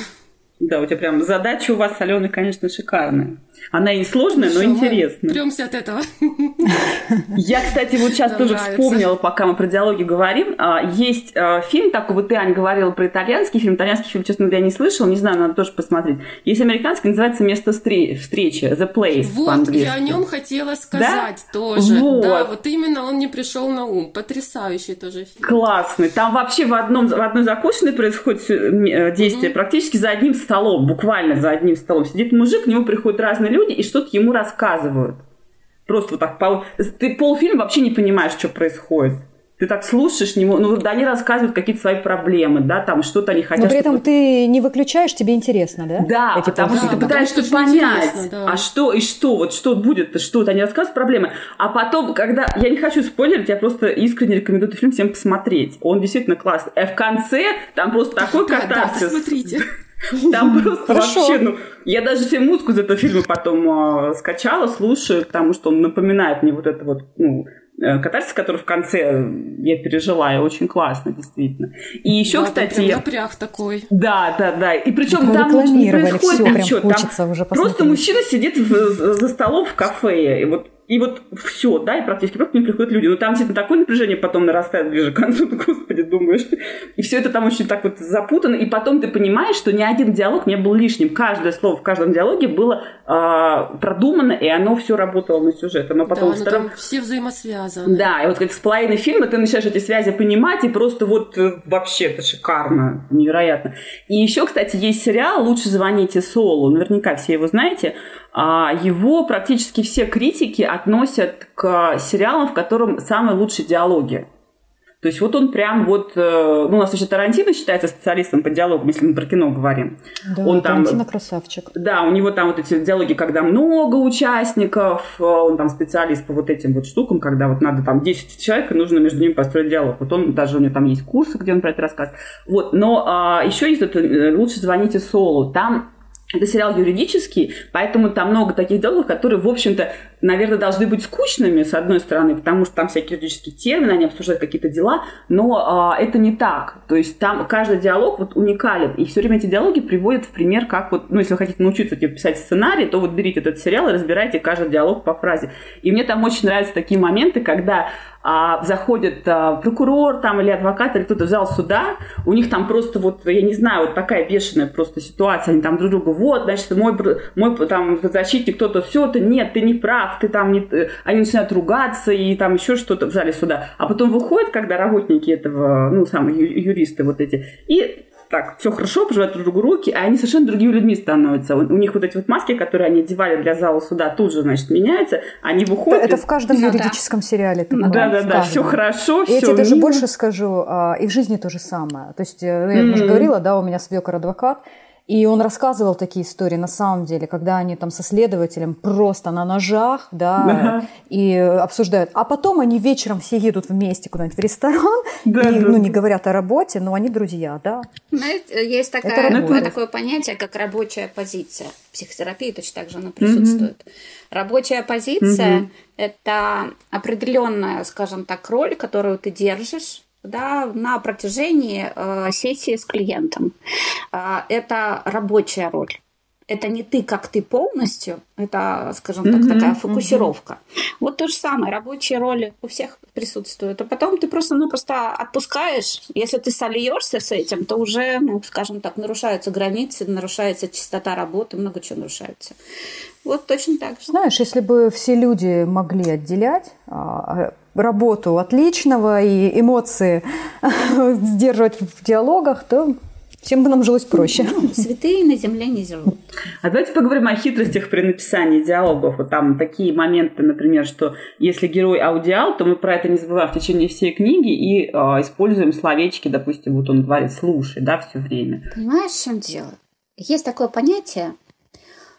Да, у тебя прям задача у вас, Алена, конечно, шикарная. Она и сложная, но интересная. Премся от этого. Я, кстати, вот сейчас тоже вспомнила, пока мы про диалоги говорим. А, есть а, фильм такой, вот ты, Аня, говорила про итальянский фильм. Итальянский фильм, честно говоря, не слышал, не знаю, надо тоже посмотреть. Есть американский, называется «Место встречи», «The Place» Вот, я о нем хотела сказать тоже. Да, вот именно он не пришел на ум. Потрясающий тоже фильм. Классный. Там вообще в, одном, в одной закусочной происходит э, действие практически за одним столом, буквально за одним столом. Сидит мужик, к нему приходят разные люди и что-то ему рассказывают. Просто вот так. Пол... Ты полфильма вообще не понимаешь, что происходит. Ты так слушаешь, не... ну, они рассказывают какие-то свои проблемы, да, там что-то они хотят. Но при этом чтобы... ты не выключаешь, тебе интересно, да? Да, Эти потому что ты пытаешься понять, да. а что и что, вот что будет, что то они рассказывают проблемы. А потом, когда... Я не хочу спойлерить, я просто искренне рекомендую этот фильм всем посмотреть. Он действительно классный. А в конце там просто такой да, катарсис. Да, посмотрите. Там просто вообще, ну, я даже себе музыку из этого фильма потом э, скачала, слушаю, потому что он напоминает мне вот это вот, ну, э, катарсис, который в конце я пережила, и очень классно, действительно. И еще, да, кстати... Там напряг такой. Да, да, да. И причем там не происходит все, ничего. Прям там уже просто мужчина сидит в, за столом в кафе, и вот и вот все, да, и практически просто ним приходят люди. Но там действительно такое напряжение потом нарастает ближе к концу, ты, господи, думаешь. И все это там очень так вот запутано. И потом ты понимаешь, что ни один диалог не был лишним. Каждое слово в каждом диалоге было э, продумано, и оно все работало на сюжет. Но потом да, втором... там все взаимосвязаны. Да, и вот как с половиной фильма ты начинаешь эти связи понимать, и просто вот э, вообще это шикарно, невероятно. И еще, кстати, есть сериал «Лучше звоните Солу». Наверняка все его знаете. А, его практически все критики относят к сериалам, в котором самые лучшие диалоги. То есть вот он прям вот, э, ну, у нас еще Тарантино считается специалистом по диалогам, если мы про кино говорим. Да, он там, Тарантино красавчик. Да, у него там вот эти диалоги, когда много участников, э, он там специалист по вот этим вот штукам, когда вот надо там 10 человек, и нужно между ними построить диалог. Вот он, даже у него там есть курсы, где он про это рассказывает. Вот, но а, еще есть это э, «Лучше звоните Солу». Там это сериал юридический, поэтому там много таких диалогов, которые, в общем-то, наверное, должны быть скучными, с одной стороны, потому что там всякие юридические термины, они обсуждают какие-то дела, но а, это не так. То есть там каждый диалог вот уникален, и все время эти диалоги приводят в пример, как вот, ну, если вы хотите научиться типа, писать сценарий, то вот берите этот сериал и разбирайте каждый диалог по фразе. И мне там очень нравятся такие моменты, когда а, заходит а, прокурор там или адвокат или кто-то в зал суда, у них там просто вот, я не знаю, вот такая бешеная просто ситуация, они там друг другу, вот, значит, мой, мой там защитник кто-то, все, ты нет, ты не прав, ты там не... Они начинают ругаться и там еще что-то в зале суда. А потом выходят, когда работники этого, ну, самые юристы вот эти, и так, все хорошо, пожимают друг другу руки, а они совершенно другими людьми становятся. У, у них вот эти вот маски, которые они одевали для зала суда, тут же, значит, меняются, они выходят. Это в каждом ну, юридическом да. сериале. Да, да, да, все хорошо, все. Я тебе даже больше скажу, а, и в жизни то же самое. То есть, э, я уже говорила, да, у меня свекор адвокат, и он рассказывал такие истории, на самом деле, когда они там со следователем просто на ножах, да, да. и обсуждают. А потом они вечером все едут вместе куда-нибудь в ресторан, да, и, да. ну, не говорят о работе, но они друзья, да. Знаете, есть такая, Это такое понятие, как рабочая позиция. В психотерапии точно так же она присутствует. mm Рабочая позиция mm – это определенная, скажем так, роль, которую ты держишь, да, на протяжении э, сессии с клиентом. Э, это рабочая роль. Это не ты как ты полностью, это, скажем так, mm-hmm, такая фокусировка. Mm-hmm. Вот то же самое, рабочие роли у всех присутствуют. А потом ты просто-напросто отпускаешь. Если ты сольешься с этим, то уже, ну, скажем так, нарушаются границы, нарушается чистота работы, много чего нарушается. Вот точно так же. Знаешь, если бы все люди могли отделять а, работу отличного и эмоции сдерживать в диалогах, то всем бы нам жилось проще. Ну, святые на земле не живут. А давайте поговорим о хитростях при написании диалогов. Вот там такие моменты, например, что если герой аудиал, то мы про это не забываем в течение всей книги и э, используем словечки, допустим, вот он говорит «слушай», да, все время. Понимаешь, в чем дело? Есть такое понятие,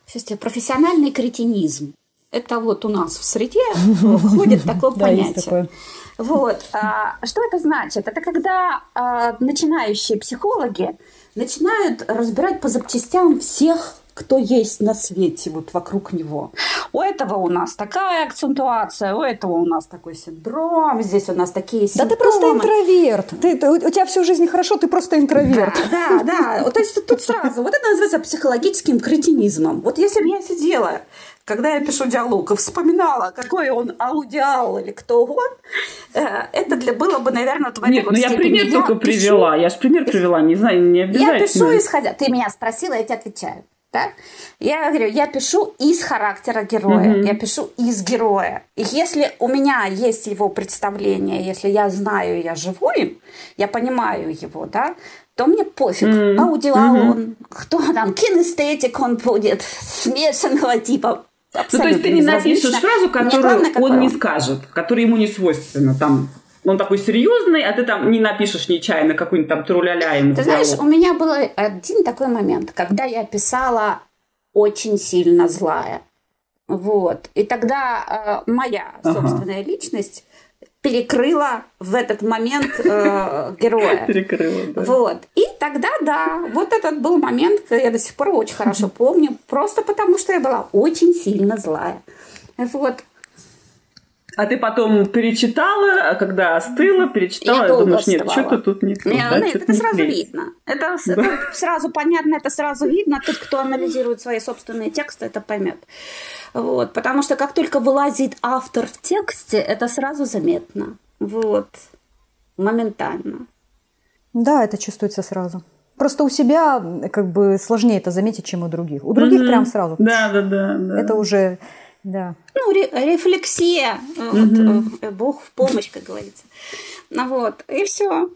сейчас профессиональный кретинизм. Это вот у нас в среде входит такое понятие. Вот. А, что это значит? Это когда а, начинающие психологи начинают разбирать по запчастям всех кто есть на свете вот вокруг него. У этого у нас такая акцентуация, у этого у нас такой синдром, здесь у нас такие симптомы. Да ты просто интроверт. Ты, ты, у тебя всю жизнь хорошо, ты просто интроверт. Да, да, да. То есть тут сразу, вот это называется психологическим кретинизмом. Вот если бы я сидела когда я пишу диалог и вспоминала, какой он аудиал или кто он, э, это для было бы, наверное, твоей Нет, ну я пример я только пишу, привела. Я же пример привела, не знаю, не обязательно. Я пишу исходя. Ты меня спросила, я тебе отвечаю. Да? Я говорю, я пишу из характера героя, mm-hmm. я пишу из героя. И если у меня есть его представление, если я знаю, я живу им, я понимаю его, да, то мне пофиг, mm-hmm. аудиал mm-hmm. он, кто там, кинестетик он будет, смешанного типа. Ну, то есть ты не напишешь фразу, которую главное, он не скажет, которая ему не свойственна, там, он такой серьезный, а ты там не напишешь нечаянно какую-нибудь там труляля ему. Ты знаешь, у меня был один такой момент, когда я писала очень сильно злая. Вот. И тогда э, моя собственная ага. личность перекрыла в этот момент э, героя. Перекрыла, да. Вот. И тогда, да, вот этот был момент, я до сих пор очень хорошо помню, просто потому что я была очень сильно злая. Вот. А ты потом перечитала, а когда остыла, перечитала, я думаешь, нет, что-то тут не то. Нет, да, нет это сразу клеится. видно. Это, да. это сразу понятно, это сразу видно. Тот, кто анализирует свои собственные тексты, это поймет. Вот, потому что как только вылазит автор в тексте, это сразу заметно. Вот. Моментально. Да, это чувствуется сразу. Просто у себя как бы сложнее это заметить, чем у других. У других mm-hmm. прям сразу. Да, да, да, да. Это уже да. Ну, рефлексия. Mm-hmm. Вот, Бог в помощь, как говорится. Ну вот, и все.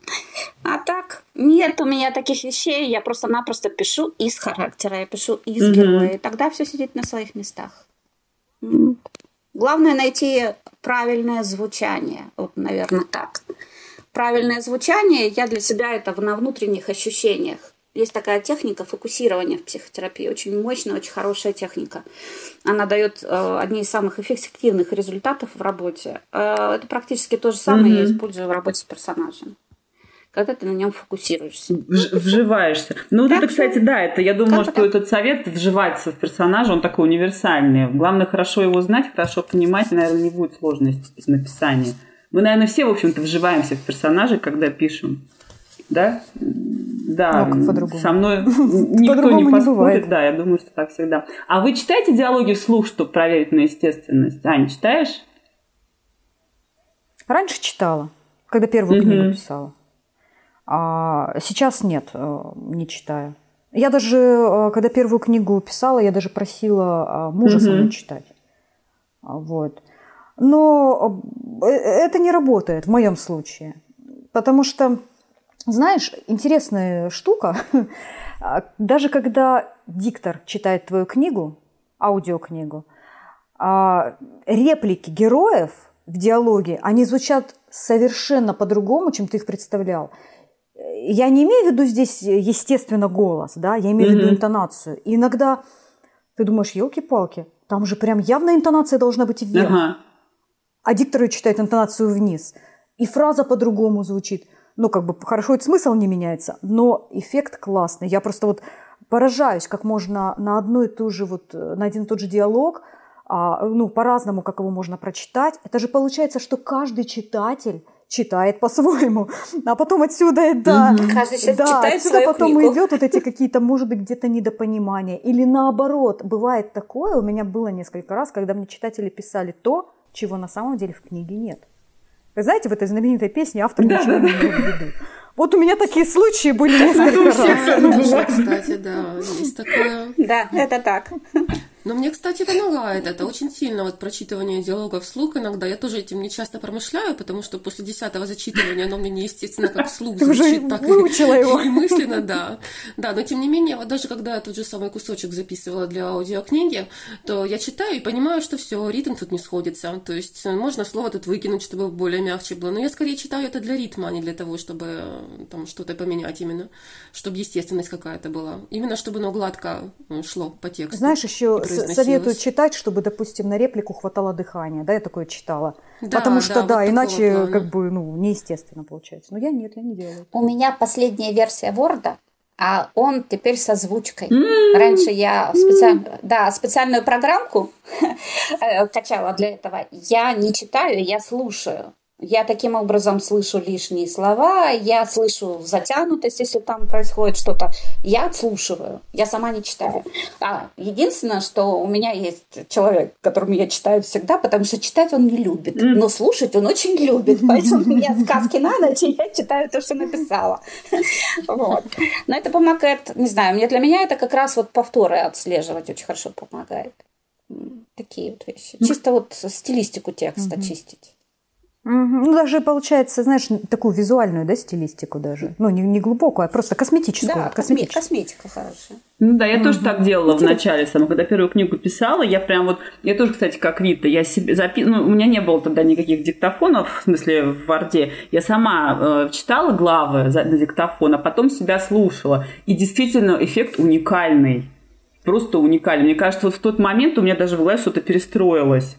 А так, нет у меня таких вещей, я просто-напросто пишу из характера, я пишу из mm-hmm. героя. И тогда все сидит на своих местах. Главное найти правильное звучание. Вот, наверное, так. Правильное звучание я для себя это на внутренних ощущениях. Есть такая техника фокусирования в психотерапии, очень мощная, очень хорошая техника. Она дает э, одни из самых эффективных результатов в работе. Э, это практически то же самое mm-hmm. я использую в работе с персонажем когда ты на нем фокусируешься. Вживаешься. Ну, вот это, кстати, да, это я думаю, что этот совет вживаться в персонажа, он такой универсальный. Главное, хорошо его знать, хорошо понимать, наверное, не будет сложности в написании. Мы, наверное, все, в общем-то, вживаемся в персонажа, когда пишем. Да? Да, ну, по-другому. со мной никто не поспорит. да, я думаю, что так всегда. А вы читаете диалоги вслух, чтобы проверить на естественность? Аня, читаешь? Раньше читала, когда первую книгу писала. А сейчас нет, э, не читаю. Я даже, э, когда первую книгу писала, я даже просила а, мужа со мной читать. А, вот. Но э, это не работает в моем случае. Потому что, знаешь, интересная штука. Даже когда диктор читает твою книгу, аудиокнигу, а, реплики героев в диалоге, они звучат совершенно по-другому, чем ты их представлял я не имею в виду здесь, естественно, голос, да, я имею в виду интонацию. И иногда ты думаешь, елки-палки, там же прям явно интонация должна быть вверх. Ага. А диктор читает интонацию вниз. И фраза по-другому звучит. Ну, как бы хорошо, это смысл не меняется, но эффект классный. Я просто вот поражаюсь, как можно на одну и ту же вот, на один и тот же диалог, а, ну, по-разному, как его можно прочитать. Это же получается, что каждый читатель читает по-своему, а потом отсюда, да, Каждый да, отсюда потом книгу. идет вот эти какие-то, может быть, где-то недопонимания. Или наоборот, бывает такое, у меня было несколько раз, когда мне читатели писали то, чего на самом деле в книге нет. Вы знаете, в этой знаменитой песне автор да, ничего да, не имел в виду. Вот у меня такие случаи были несколько раз. Кстати, да, есть такое. Да, это так. Но мне, кстати, помогает это очень сильно, вот прочитывание диалогов вслух иногда. Я тоже этим не часто промышляю, потому что после десятого зачитывания оно мне неестественно как вслух Ты звучит, уже так выучила и, его. и мысленно, да. Да, но тем не менее, вот даже когда я тот же самый кусочек записывала для аудиокниги, то я читаю и понимаю, что все, ритм тут не сходится. То есть можно слово тут выкинуть, чтобы более мягче было. Но я скорее читаю это для ритма, а не для того, чтобы э, там что-то поменять именно, чтобы естественность какая-то была. Именно чтобы оно гладко э, шло по тексту. Знаешь, еще. Советуют читать, чтобы, допустим, на реплику хватало дыхания. Да, я такое читала. Да, Потому что, да, да, вот иначе плана. как бы, ну, неестественно получается. Но я нет, я не делаю. У меня последняя версия Word, а он теперь с озвучкой. Раньше я специально, да, специальную программку э, качала для этого. Я не читаю, я слушаю. Я таким образом слышу лишние слова, я слышу затянутость, если там происходит что-то. Я отслушиваю, я сама не читаю. А единственное, что у меня есть человек, которому я читаю всегда, потому что читать он не любит, но слушать он очень любит. Поэтому у меня сказки на ночь, и я читаю то, что написала. Вот. Но это помогает, не знаю, мне для меня это как раз вот повторы отслеживать очень хорошо помогает. Такие вот вещи. Чисто вот стилистику текста чистить. Ну, даже получается, знаешь, такую визуальную, да, стилистику даже. Ну, не, не глубокую, а просто косметическую. Да, косметика, косметическую. косметика хорошая. Ну да, я тоже так делала в начале, сама, когда первую книгу писала, я прям вот, я тоже, кстати, как Рита, я себе запи... ну, у меня не было тогда никаких диктофонов, в смысле в Варде, я сама э, читала главы за- на диктофон, а потом себя слушала, и действительно эффект уникальный, просто уникальный. Мне кажется, вот в тот момент у меня даже в голове что-то перестроилось.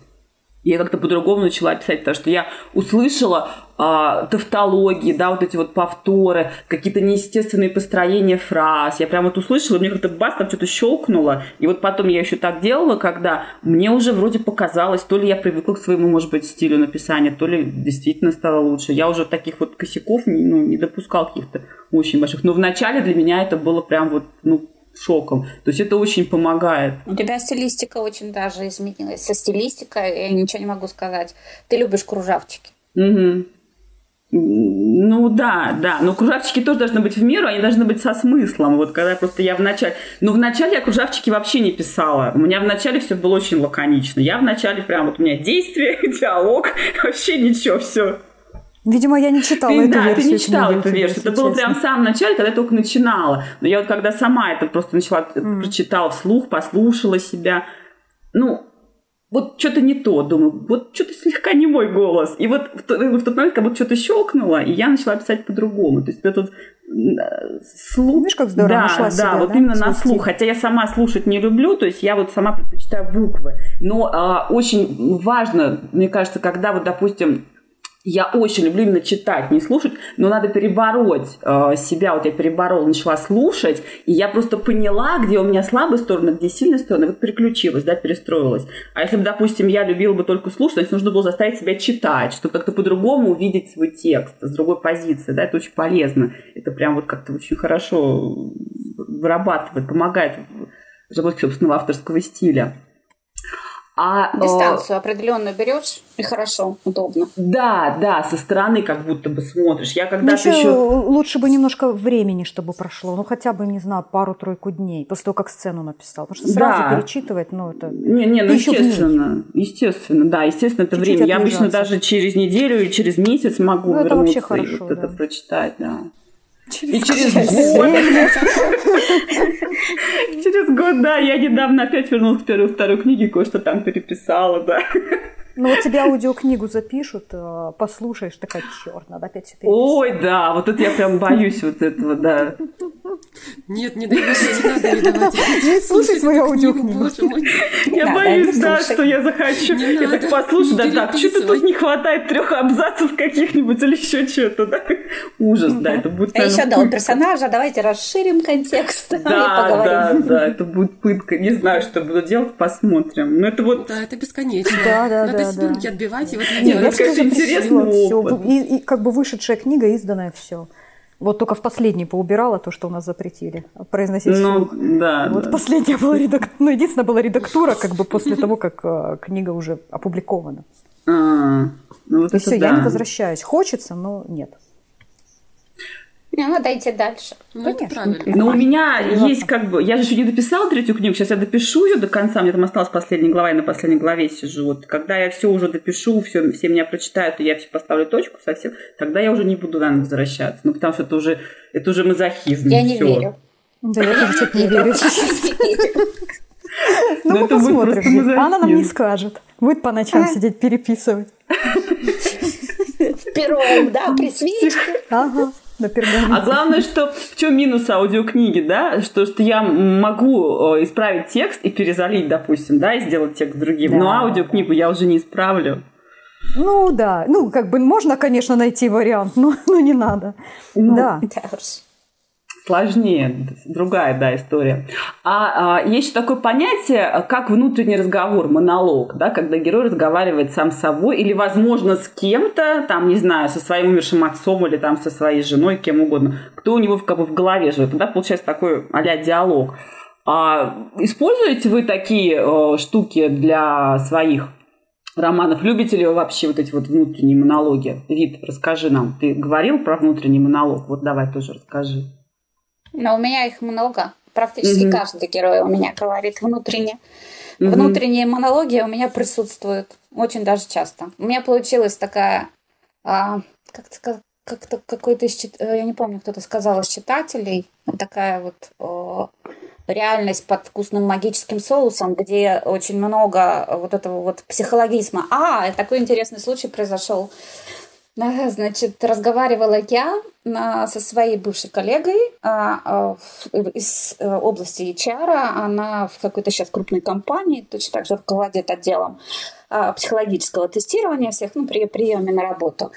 Я как-то по-другому начала писать, потому что я услышала а, тавтологии, да, вот эти вот повторы, какие-то неестественные построения фраз. Я прям вот услышала, и мне как-то бас, там что-то щелкнуло. И вот потом я еще так делала, когда мне уже вроде показалось, то ли я привыкла к своему, может быть, стилю написания, то ли действительно стало лучше. Я уже таких вот косяков ну, не допускал каких-то очень больших. Но вначале для меня это было прям вот, ну, шоком. То есть это очень помогает. У тебя стилистика очень даже изменилась. Со стилистикой я ничего не могу сказать. Ты любишь кружавчики. Мгм. Ну да, да. Но кружавчики тоже должны быть в меру, они должны быть со смыслом. Вот когда просто я вначале... Ну, вначале я кружавчики вообще не писала. У меня вначале все было очень лаконично. Я вначале прям вот у меня действие, диалог, вообще ничего, все. Видимо, я не читала Ты, эту да, версию. ты не читала эту версию. Это было честно. прям в самом начале, когда я только начинала. Но я вот когда сама это просто начала, прочитала вслух, послушала себя. Ну, вот что-то не то, думаю, вот что-то слегка не мой голос. И вот в, то- в тот момент как будто что-то щелкнуло, и я начала писать по-другому. То есть это вот м, слух... Видишь, как здорово да, нашла да, себя, вот да, именно свой на слух. Хотя я сама слушать не люблю, то есть я вот сама предпочитаю буквы. Но а, очень важно, мне кажется, когда вот, допустим, я очень люблю именно читать, не слушать, но надо перебороть э, себя. Вот я переборола, начала слушать, и я просто поняла, где у меня слабые стороны, где сильные стороны, вот переключилась, да, перестроилась. А если бы, допустим, я любила бы только слушать, значит, нужно было заставить себя читать, чтобы как-то по-другому увидеть свой текст, с другой позиции, да, это очень полезно. Это прям вот как-то очень хорошо вырабатывает, помогает в разработке собственного авторского стиля. А, э, Дистанцию определенную берешь, и хорошо, удобно. да, да, со стороны как будто бы смотришь. Я когда-то еще еще... лучше бы немножко времени, чтобы прошло. Ну, хотя бы, не знаю, пару-тройку дней после того, как сцену написал. Потому что сразу Да. перечитывать, ну, это... Не, не, ну Ты естественно, естественно, да, естественно, это Чуть-чуть время. Я обычно даже через неделю и через месяц могу Ну, это вернуться вообще и хорошо, вот это да. прочитать, да. Через И через год. Через год, да, я недавно опять вернулась к первой второй книге, кое-что там переписала, да. Ну, вот тебе аудиокнигу запишут, э, послушаешь, такая, черт, надо опять все переписать. Ой, да, вот это я прям боюсь вот этого, да. Нет, не боже, не надо ей давать. Не слушай свою аудиокнигу. Я Да, боюсь, да, да, что я захочу. Не Я так послушаю, да не так, что-то тут не хватает трех абзацев каких-нибудь или еще что-то, да. Ужас, да, это будет, А еще пытка. персонажа давайте расширим контекст и Да, да, поговорим. да, это будет пытка. Не знаю, что буду делать, посмотрим. Но это вот Да, это бесконечно. Да, да, Надо да, спинки да. отбивать и вот не делать. это, конечно, интересный опыт. И, и как бы вышедшая книга, изданная, все. Вот только в последней поубирала то, что у нас запретили произносить ну, вслух. да, Вот да. последняя была редактура, ну, единственная была редактура, как бы после того, как э, книга уже опубликована. А, ну вот И все, да. я не возвращаюсь. Хочется, но нет. Не, надо идти дальше. Ну, это правильно. Но у меня есть как бы... Я же еще не дописала третью книгу, сейчас я допишу ее до конца, мне там осталась последняя глава, я на последней главе сижу. Вот когда я все уже допишу, все, все меня прочитают, и я все поставлю точку совсем, тогда я уже не буду, наверное, возвращаться. Ну, потому что это уже, это уже мазохизм. Я не всё. верю. Да, я тоже что-то не верю. Ну, Но мы посмотрим. просто Она нам не скажет. Будет по ночам сидеть переписывать. Пером, да, при свечке. Ага, на А пергаменте. главное, что в чем минус аудиокниги, да, что, что я могу э, исправить текст и перезалить, допустим, да, и сделать текст другим, Да, но аудиокнигу я уже не исправлю. Ну да, ну как бы можно, конечно, найти вариант, но, но не надо. Ну, Да. Да уж. Сложнее, другая, да, история. А, а, есть еще такое понятие, как внутренний разговор, монолог, да, когда герой разговаривает сам с собой или, возможно, с кем-то, там, не знаю, со своим умершим отцом или там со своей женой, кем угодно, кто у него как бы в голове живет. Тогда получается такой а диалог. А, используете вы такие э, штуки для своих романов? Любите ли вы вообще вот эти вот внутренние монологи? Вид, расскажи нам. Ты говорил про внутренний монолог? Вот давай тоже расскажи. Но у меня их много. Практически Мгм. каждый герой у меня говорит внутренне. Мгм. Внутренние монологи у меня присутствуют очень даже часто. У меня получилась такая, а, как сказать, как-то какой-то, э, я не помню, кто-то сказал из читателей, такая вот о, реальность под вкусным магическим соусом, где очень много вот этого вот психологизма. А, такой интересный случай произошел. Значит, разговаривала я со своей бывшей коллегой а, а, из э, области HR. Она в какой-то сейчас крупной компании, точно так же руководит отделом а, психологического тестирования всех, ну, при приеме на работу.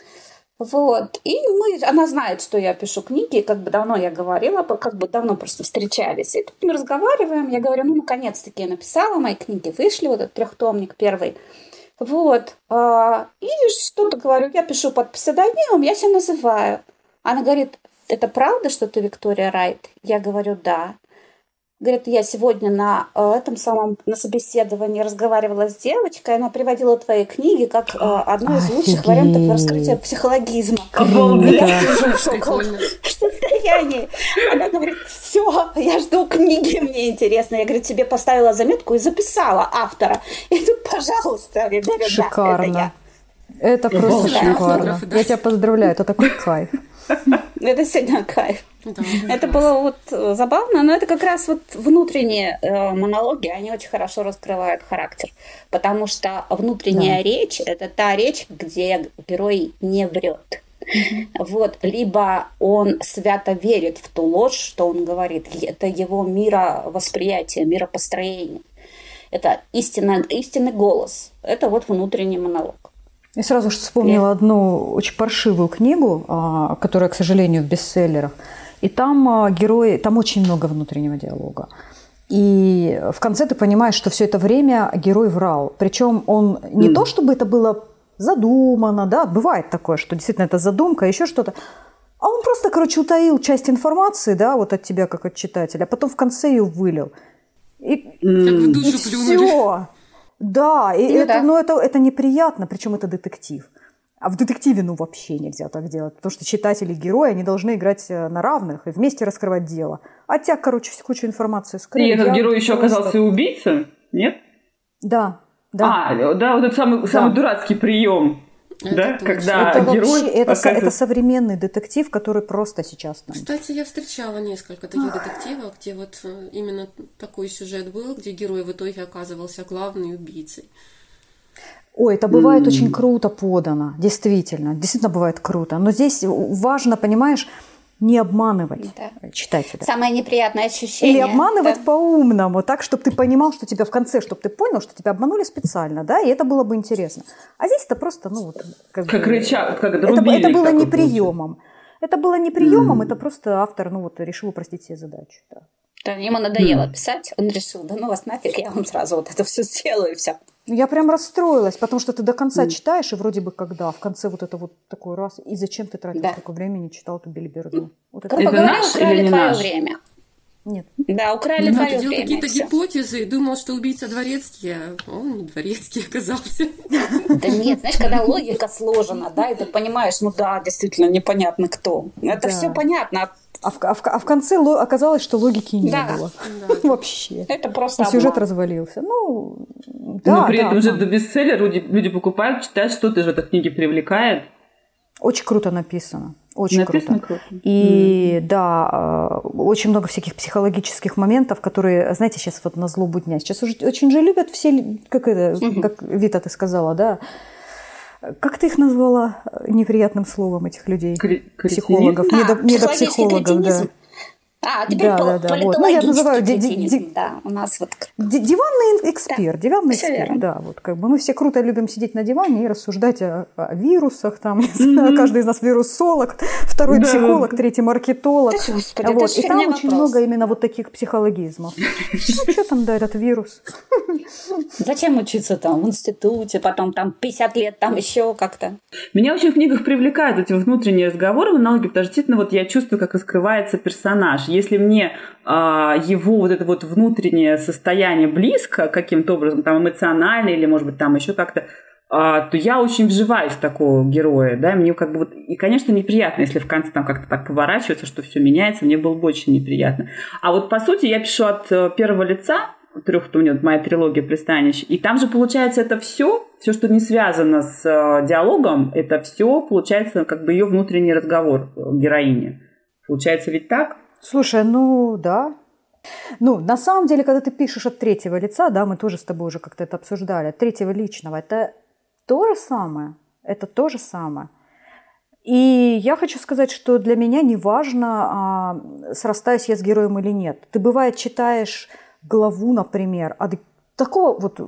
Вот. И мы, она знает, что я пишу книги, как бы давно я говорила, как бы давно просто встречались. И тут мы разговариваем, я говорю, ну, наконец-таки я написала, мои книги вышли, вот этот трехтомник первый. Вот. а, И что-то говорю, я пишу под псевдонимом, я себя называю. Она говорит, это правда, что ты Виктория Райт? Я говорю, да. Говорит, я сегодня на э, этом самом на собеседовании разговаривала с девочкой, она приводила твои книги как э, одно из лучших вариантов раскрытия психологизма. Обалдеть. Я сижу в состоянии. Она говорит, все, я жду книги, мне интересно. Я, говорю, тебе поставила заметку и записала автора. И тут, пожалуйста, я говорю, да, это Шикарно. я. Это просто шикарно. да. Я тебя поздравляю, это такой кайф. Это сегодня кайф. Да, Это было вот э, забавно, но это как раз вот внутренние э, монологи, они очень хорошо раскрывают характер, потому что внутренняя речь – это та речь, где герой не врет. Вот, либо он свято верит в ту ложь, что он говорит. Это его мировосприятие, миропостроение. Это истинно, истинный голос. Это вот внутренний монолог. Я сразу же вспомнила одну очень паршивую книгу, а, которая, к сожалению, в бестселлерах. И там а, герои, там очень много внутреннего диалога. И в конце ты понимаешь, что все это время герой врал. Причем он не Мгм. то, чтобы это было задумано, да, бывает такое, что действительно это задумка, еще что-то. А он просто, короче, утаил часть информации, да, вот от тебя, как от читателя, а потом в конце ее вылил. И, душу плюнули. все. Да, и Ну это, да. ну, это, это неприятно, причем это детектив. А в детективе, ну, вообще нельзя так делать, потому что читатели и герои, они должны играть э, на равных и вместе раскрывать дело. А тебя, короче, кучу информации И скрыли. этот Я герой еще просто- оказался и убийцей? Нет? Да, да. А, да, вот этот самый, самый дурацкий прием. Это да, точно. когда это герой вообще, это, со- это современный детектив, который просто сейчас там. Кстати, я встречала несколько таких детективов, где вот э, именно такой сюжет был, где герой в итоге оказывался главной убийцей. Ой, это бывает М. очень круто подано, действительно, действительно бывает круто. Но здесь важно, понимаешь, не обманывать Да. читателя. Самое неприятное ощущение. Или обманывать да. по-умному, так, чтобы ты понимал, что тебя в конце, чтобы ты понял, что тебя обманули специально, да, и это было бы интересно. А здесь это просто, ну, вот, как, Как бы- рычаг, как это, это было не приемом. Это было не приемом, М. это просто автор, ну, вот, решил упростить себе задачу. Да. Да, ему надоело М. писать, он решил, да ну вас нафиг, я вам сразу вот это все сделаю, и все. Ну, Я прям расстроилась, потому что ты до конца М. читаешь, и вроде бы когда, в конце вот это вот такой раз, и зачем ты тратил Да. столько времени, читал эту билиберду? Вот это Грубо Это говоря, наш или не твое наш? время. Нет. Да, украли ну, твое делал время. какие-то гипотезы, думал, что убийца дворецкий, а он не дворецкий оказался. Да нет, знаешь, когда логика сложена, да, и ты понимаешь, ну да, действительно непонятно кто. Это Да. все понятно. А в, а в- а в конце ло- оказалось, что логики не Да. было. Да. Вообще. Это просто И сюжет обман. развалился. Ну, да, Но при да, этом же это бестселлер, люди, люди покупают, читают, что-то же в этой книге привлекает. Очень круто написано. Очень Написано круто. круто. И да, э, очень много всяких психологических моментов, которые, знаете, сейчас вот на злобу дня. Сейчас уже очень же любят все, как это, Мгм. как Вита ты сказала, да. Как ты их назвала э, неприятным словом этих людей? Кре- Психологов, А, недо- недопсихологов, да. А, теперь Да, по- да, да, вот. Ну, я называю ди- ди- да, у нас вот Ди- Диванный эксперт, диванный всё эксперт, верно. да, вот как бы мы все круто любим сидеть на диване и рассуждать о, о вирусах, там, знаю, каждый из нас вирусолог, второй Да. психолог, третий маркетолог, Да, господи, это вот, и там очень вопрос. много именно вот таких психологизмов. Ну, что там, да, этот вирус? Зачем учиться там в институте, потом там 50 лет, там еще как-то. Меня очень в книгах привлекают эти внутренние разговоры, монологи, потому что действительно вот я чувствую, как раскрывается персонаж. Если мне а, его вот это вот внутреннее состояние близко каким-то образом, там эмоционально или, может быть, там еще как-то, а, то я очень вживаюсь в такого героя, да, мне как бы вот, и, конечно, неприятно, если в конце там как-то так поворачивается, что все меняется, мне было бы очень неприятно. А вот, по сути, я пишу от э, первого лица, трех, у меня вот моя трилогия пристанищ, и там же, получается, это все, все, что не связано с э, диалогом, это все, получается, как бы ее внутренний разговор э, героини. Получается ведь так? Слушай, ну да. Ну, на самом деле, когда ты пишешь от третьего лица, да, мы тоже с тобой уже как-то это обсуждали, от третьего личного, это то же самое. Это то же самое. И я хочу сказать, что для меня не важно, а, срастаюсь я с героем или нет. Ты, бывает, читаешь главу, например, от такого вот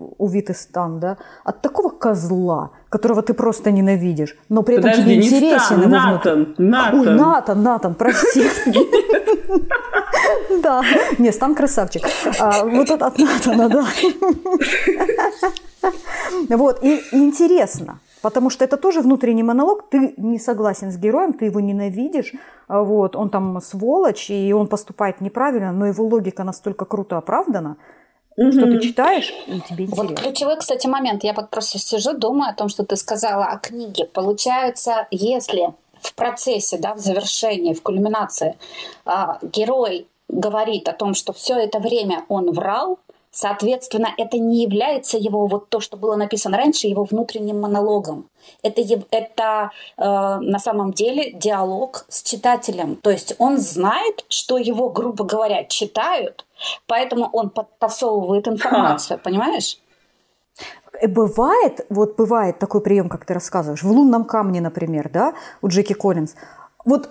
стан, да, от такого козла, которого ты просто ненавидишь, но при этом Подожди, тебе не интересен Стан, его внутри- Натан, Натан. Ой, Натан, Натан, прости. Да, не, Стан красавчик. А, Вот от Натана, да. Вот, и и интересно, потому что это тоже внутренний монолог, ты не согласен с героем, ты его ненавидишь, а вот, он там сволочь, и он поступает неправильно, но его логика настолько круто оправдана, что ты читаешь, и тебе Вот интересно. ключевой, кстати, момент. Я вот просто сижу, думаю о том, что ты сказала о книге. Получается, если в процессе, да, в завершении, в кульминации а, герой говорит о том, что все это время он врал, соответственно, это не является его вот то, что было написано раньше, его внутренним монологом. Это, это э, на самом деле диалог с читателем. То есть он знает, что его, грубо говоря, читают, поэтому он подтасовывает информацию, понимаешь? Э, Бывает, вот бывает такой прием, как ты рассказываешь, в лунном камне, например, да, у Джеки Коллинз. Вот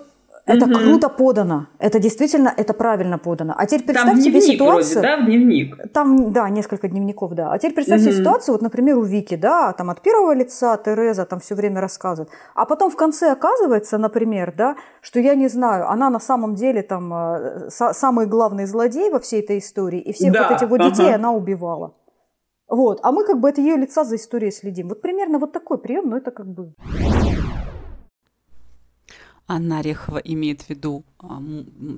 это Мгм. круто подано, это действительно, это правильно подано. А теперь Там представь себе дневник ситуацию. вроде, да, дневник. Там, да, несколько дневников, да. А теперь представь себе Мгм. ситуацию, вот, например, у Вики, да, там от первого лица Тереза там все время рассказывает, а потом в конце оказывается, например, да, что я не знаю, она на самом деле там э, са- самый главный злодей во всей этой истории, и всех Да, вот этих вот ага. детей она убивала. Вот, а мы как бы от ее лица за историей следим. Вот примерно вот такой прием, но это как бы... Анна Орехова имеет в виду а,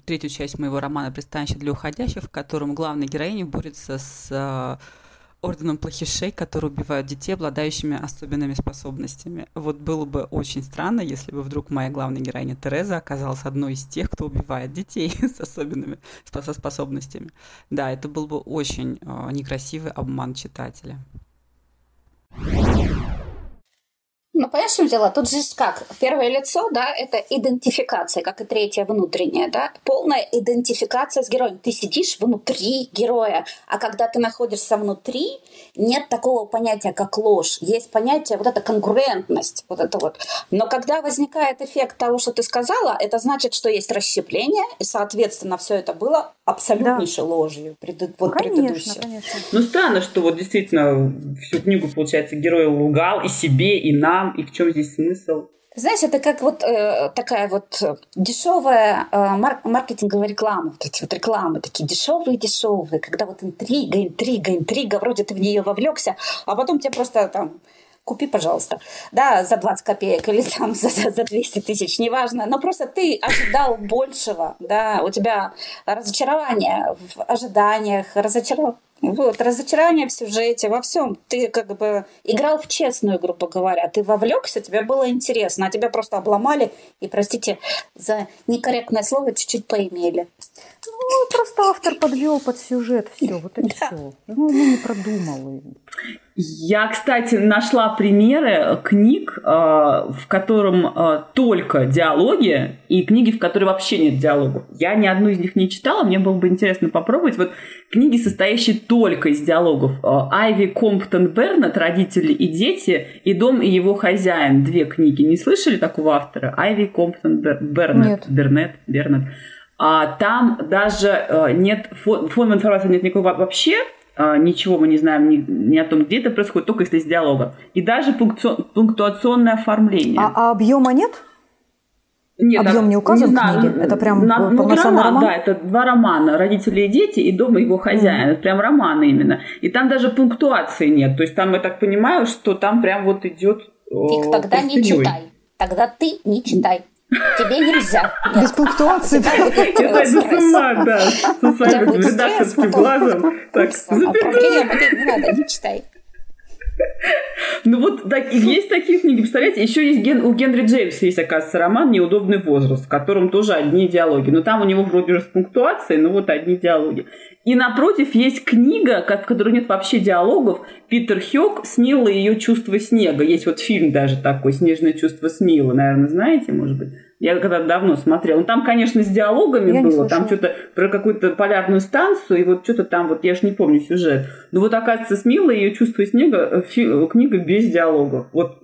третью часть моего романа «Пристанище для уходящих», в котором главная героиня борется с а, орденом плохишей, которые убивают детей, обладающими особенными способностями. Вот было бы очень странно, если бы вдруг моя главная героиня Тереза оказалась одной из тех, кто убивает детей с особенными спо- со способностями. Да, это был бы очень а, некрасивый обман читателя. Ну, понимаешь, в чем дело? Тут же как? Первое лицо, да, это идентификация, как и третье внутреннее, да? Полная идентификация с героем. Ты сидишь внутри героя, а когда ты находишься внутри, нет такого понятия, как ложь. Есть понятие, вот эта конгруентность, вот это вот. Но когда возникает эффект того, что ты сказала, это значит, что есть расщепление, и, соответственно, все это было абсолютнейшей ложью. Преду- вот конечно, предыдущей. конечно. Ну, странно, что вот действительно всю книгу, получается, герой лгал и себе, и нам, и в чем здесь смысл? Знаешь, это как вот э, такая вот э, дешевая э, мар- маркетинговая реклама. Вот эти вот рекламы такие дешевые-дешевые, когда вот интрига, интрига, интрига, вроде ты в нее вовлекся, а потом тебе просто там купи, пожалуйста. Да, за 20 копеек или там за, за 200 тысяч, неважно. Но просто ты ожидал большего, да, у тебя разочарование в ожиданиях, разочарование вот, разочарование в сюжете, во всем. Ты как бы играл в честную, грубо говоря. Ты вовлекся, тебе было интересно, а тебя просто обломали и, простите за некорректное слово, чуть-чуть поимели. Ну, просто автор подвел под сюжет все, вот и да. все. Ну, ну, не продумал. Я, кстати, нашла примеры книг, э, в котором э, только диалоги, и книги, в которых вообще нет диалогов. Я ни одну из них не читала, мне было бы интересно попробовать. Вот книги, состоящие только из диалогов. Э, Айви Комптон Бернет «Родители и дети» и «Дом и его хозяин». Две книги. Не слышали такого автора? Айви Комптон Бернет. Нет. Бернет, Бернет. А там даже нет фон информации нет никакого вообще, ничего мы не знаем ни, ни о том, где это происходит, только если из диалога. И даже пунктуационное оформление. А, а объема нет? Нет, объем не указан не знаю, книги? Это прям на, ну, роман, роман? Да, это два романа «Родители и дети» и «Дом и его хозяин». Mm. Это прям романы именно. И там даже пунктуации нет. То есть там, я так понимаю, что там прям вот идет Вик, тогда не читай. Тогда ты не читай. Тебе нельзя. Без пунктуации. Я сойду с ума, да. Со своим редакторским глазом. Так, запиши. Не надо, не читай. Ну вот так, есть такие книги, представляете? Еще есть Ген, у Генри Джеймса есть, оказывается, роман «Неудобный возраст», в котором тоже одни диалоги. Но там у него вроде же с пунктуацией, но вот одни диалоги. И напротив есть книга, в которой нет вообще диалогов. Питер Хёк «Смила ее чувство снега». Есть вот фильм даже такой «Снежное чувство Смила». Наверное, знаете, может быть? Я когда давно смотрела. Ну, там, конечно, с диалогами я было. Там что-то про какую-то полярную станцию, и вот что-то там, вот я же не помню сюжет. Но вот, оказывается, Смила ее «Чувство снега» фи- книга без диалогов. Вот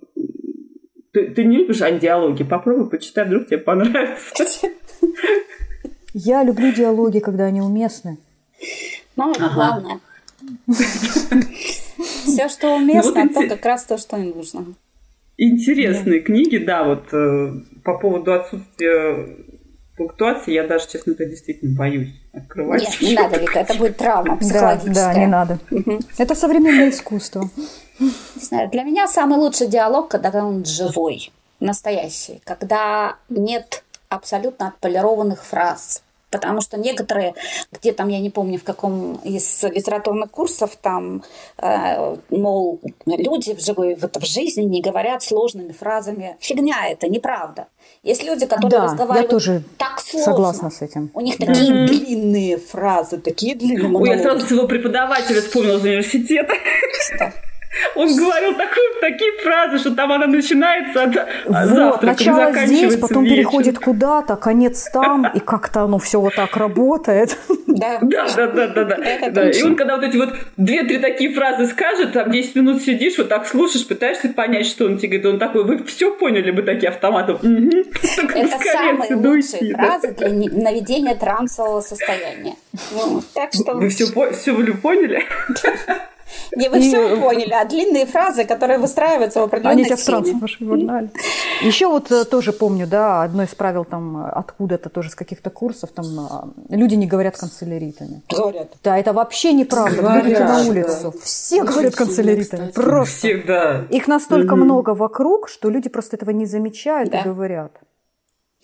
ты, ты не любишь антиалоги? Попробуй почитай, вдруг тебе понравится. Я люблю диалоги, когда они уместны. Ну, это ага. главное. Все, что уместно, ну, то как раз то, что не нужно. Интересные книги, да, вот э, по поводу отсутствия пунктуации я даже, честно говоря, действительно боюсь открывать. Нет, не надо, Вика, это будет травма психологическая. Да, да, не надо. Это современное искусство. Не знаю, для меня самый лучший диалог, когда он живой, настоящий, когда нет абсолютно отполированных фраз, Потому что некоторые, где там, я не помню, в каком из литературных курсов, там, э, мол, люди в, живой, в, в жизни не говорят сложными фразами. Фигня это, неправда. Есть люди, которые да, разговаривают я тоже так сложно. Согласна с этим. У них такие mm-hmm. длинные фразы, такие длинные. Ой, я сразу своего преподавателя вспомнила из университета. Что? Он говорил такую, такие фразы, что там она начинается от вот, завтрака, начало здесь, потом вечер. переходит куда-то, конец там, и как-то оно все вот так работает. Да, да, да, да, да. да. да. И он когда вот эти вот две-три такие фразы скажет, там 10 минут сидишь, вот так слушаешь, пытаешься понять, что он тебе говорит. Он такой, вы все поняли бы такие автоматом. Угу. Это самые лучшие фразы для наведения трансового состояния. Ну, так что... Вы все, поняли? Не, вы все поняли, а длинные фразы, которые выстраиваются в определенной Они тебя в Еще вот э, тоже помню, да, одно из правил там откуда-то тоже с каких-то курсов, там люди не говорят канцеляритами. Говорят. Да, это вообще неправда. Говорят, на улицу. Все говорят канцеляритами. Просто. Всегда. Их настолько много вокруг, что люди просто этого не замечают и говорят.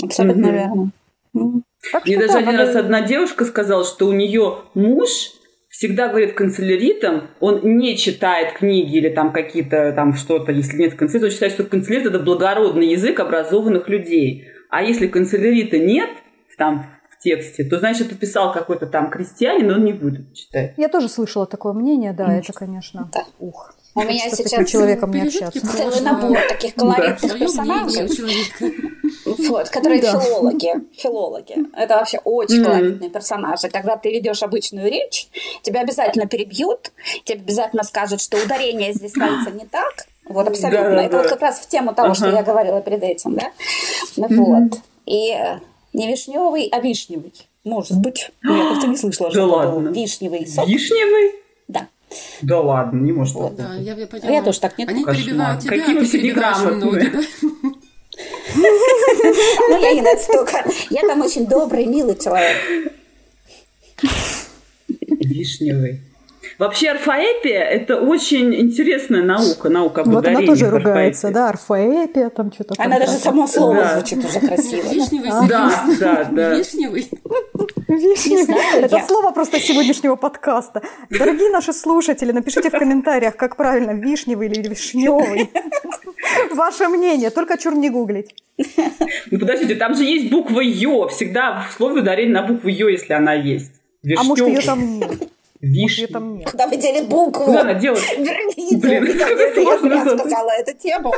Абсолютно верно. Мне даже один раз одна девушка сказала, что у нее муж всегда говорит канцеляритам, он не читает книги или там какие-то там что-то, если нет канцелярит, он считает, что канцелярит это благородный язык образованных людей. А если канцелярита нет там в тексте, то значит это писал какой-то там крестьянин, но он не будет читать. Я тоже слышала такое мнение, да, mm. это, конечно, да. ух. У меня сейчас человеком не общаться. целый набор таких колоритных да. персонажей, вот, которые да. филологи. Филологи. Это вообще очень mm. колоритные персонажи. Когда ты ведешь обычную речь, тебя обязательно перебьют, тебе обязательно скажут, что ударение здесь ставится не так. Вот абсолютно. Да, Это да. вот как раз в тему того, ага. что я говорила перед этим, да? Ну, mm-hmm. Вот. И э, не вишневый, а вишневый. Может быть. Я как-то не слышала. Да ладно. Вишневый сок. Вишневый? Да. Ладно, не может быть. Да, я, я, поняла. я тоже так нет. Они Кошмар. перебивают тебя, Какие ты перебиваешь ноги, да? Ну, я не настолько. Я там очень добрый, милый человек. Вишневый. Вообще орфоэпия – это очень интересная наука, наука об Вот она тоже ругается, да, орфоэпия, там что-то. Она даже само слово звучит уже красиво. Вишневый Да, да, да. Вишневый. Вишневый. Это слово просто сегодняшнего подкаста. Дорогие наши слушатели, напишите в комментариях, как правильно, вишневый или вишневый. Ваше мнение, только чур не гуглить. Ну подождите, там же есть буква Ё. Всегда в слове ударение на букву Ё, если она есть. А может, ее там нет? Вишня. там нет. Куда вы дели букву? Куда она делает? Верните, Блин, это какая сложная я сказала эту тему.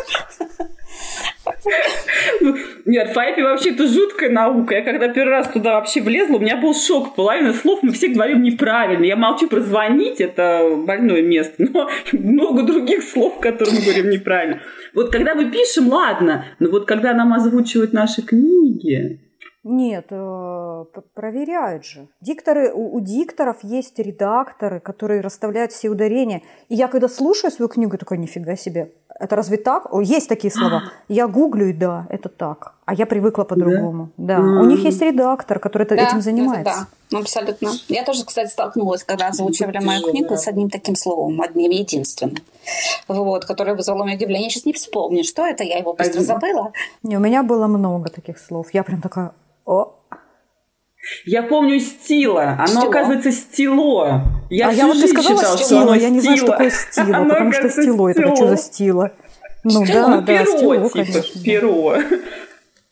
Нет, Файпи вообще это жуткая наука. Я когда первый раз туда вообще влезла, у меня был шок. Половина слов мы все говорим неправильно. Я молчу про звонить, это больное место, но много других слов, которые мы говорим неправильно. Вот когда мы пишем, ладно, но вот когда нам озвучивают наши книги, Нет, э, проверяют же. Дикторы, у, у дикторов есть редакторы, которые расставляют все ударения. И я когда слушаю свою книгу, я такая, нифига себе. Это разве так? О, есть такие слова. Я гуглю, и да, это так. А я привыкла по-другому. Да. У них есть редактор, который это- этим занимается. это да, абсолютно. Я тоже, кстати, столкнулась, когда озвучивали мою книгу с одним таким словом, одним единственным, вот, которое вызвало у меня удивление. Я сейчас не вспомню, что это, я его быстро забыла. Не, у меня было много таких слов. Я прям такая, о, я помню стила. Оно, Стило. оказывается, стило. Я а я вот жизнь сказала считала, что стило, я не знаю, что такое стило, Оно, потому что стило, это что за стило? Ну Стило? да, Ну, да, перо, стило, типа, конечно. перо.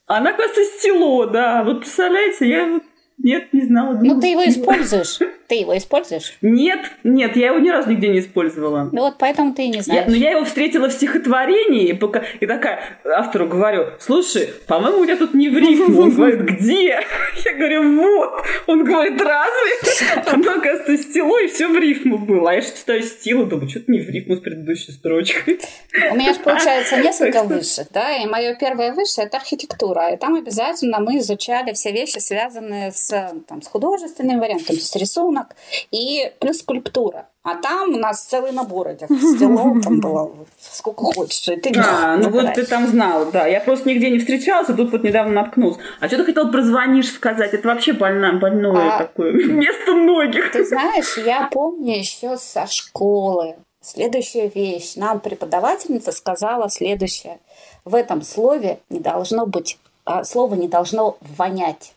Она, кажется, стило, да. Вот представляете, я нет, не знала. Ну, ты его используешь. Ты его используешь. Нет, нет, я его ни разу нигде не использовала. Ну, вот поэтому ты и не Я, знаешь. но я его встретила в стихотворении, и, пока, и такая автору говорю, слушай, по-моему, у тебя тут не в рифму. Он говорит, где? Я говорю, вот. Он говорит, разве? Оно, оказывается, стило, и все в рифму было. А я же читаю стилу, думаю, что-то не в рифму с предыдущей строчкой. У меня же получается несколько высших, да, и мое первое высшее – это архитектура, и там обязательно мы изучали все вещи, связанные с, там, с художественным вариантом, то есть рисунок и плюс скульптура. А там у нас целый набор этих стилов, там было сколько хочешь, и ты А, ну вот ты там знал, да. Я просто нигде не встречалась, а тут вот недавно наткнулся. А что ты хотел про звонишь сказать? Это вообще больно, больное А. такое место многих. Ты знаешь, я помню еще со школы. Следующая вещь. Нам преподавательница сказала следующее. В этом слове не должно быть, а, слово не должно вонять.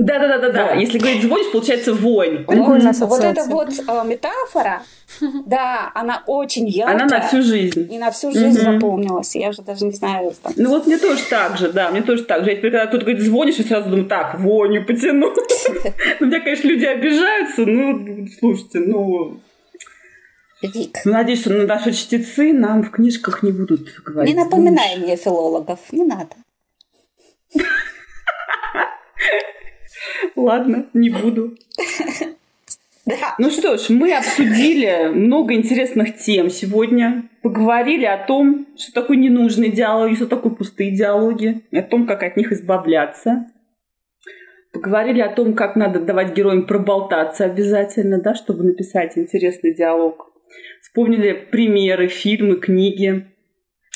Да-да-да-да-да. Да. Если говорить звонишь, получается вонь. Прикольная Вот, вот эта вот э, метафора, да, она очень яркая. Она на всю жизнь. И на всю жизнь Мгм. запомнилась. Я уже даже не знаю. Там, Ну вот мне тоже так же, да, мне тоже так же. Я теперь, когда кто-то говорит, звонишь, я сразу думаю, так, воню потяну. Ну, меня, конечно, люди обижаются, ну, слушайте, ну, Вик, ну, надеюсь, что наши чтецы нам в книжках не будут говорить. не напоминай мне филологов, не надо. Ладно, не буду. Да. Ну что ж, мы обсудили много интересных тем сегодня. Поговорили о том, что такое ненужные диалоги, что такое пустые диалоги, о том, как от них избавляться. Поговорили о том, как надо давать героям проболтаться обязательно, да, чтобы написать интересный диалог. Вспомнили примеры, фильмы, книги.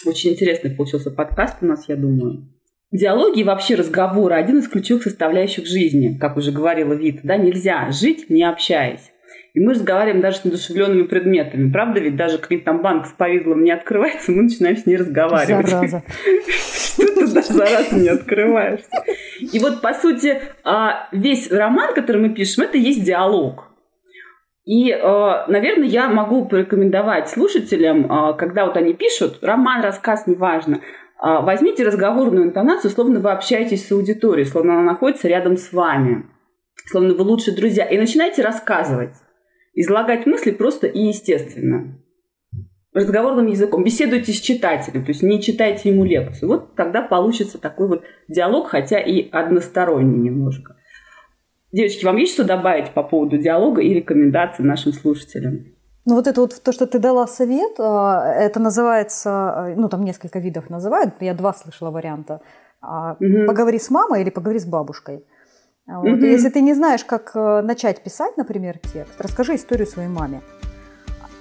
Очень интересный получился подкаст у нас, я думаю. Диалоги и вообще разговоры – один из ключевых составляющих жизни, как уже говорила Вита. Да? Нельзя жить, не общаясь. И мы разговариваем даже с недушевленными предметами. Правда ведь? Даже когда там банк с повидлом не открывается, мы начинаем с ней разговаривать. Зараза. Что ты даже за раз не открываешься. И вот, по сути, а, весь роман, который мы пишем, это есть диалог. И, э, наверное, я могу порекомендовать слушателям, э, когда вот они пишут, роман, рассказ, неважно, возьмите разговорную интонацию, словно вы общаетесь с аудиторией, словно она находится рядом с вами, словно вы лучшие друзья, и начинайте рассказывать, излагать мысли просто и естественно разговорным языком. Беседуйте с читателем, то есть не читайте ему лекцию. Вот тогда получится такой вот диалог, хотя и односторонний немножко. Девочки, вам есть что добавить по поводу диалога и рекомендаций нашим слушателям? Ну вот это вот то, что ты дала совет, а, это называется, а, ну там несколько видов называют, я два слышала варианта. Мгм. Поговори с мамой или поговори с бабушкой. А Вот. И Если ты не знаешь, как э, начать писать, например, текст, расскажи историю своей маме.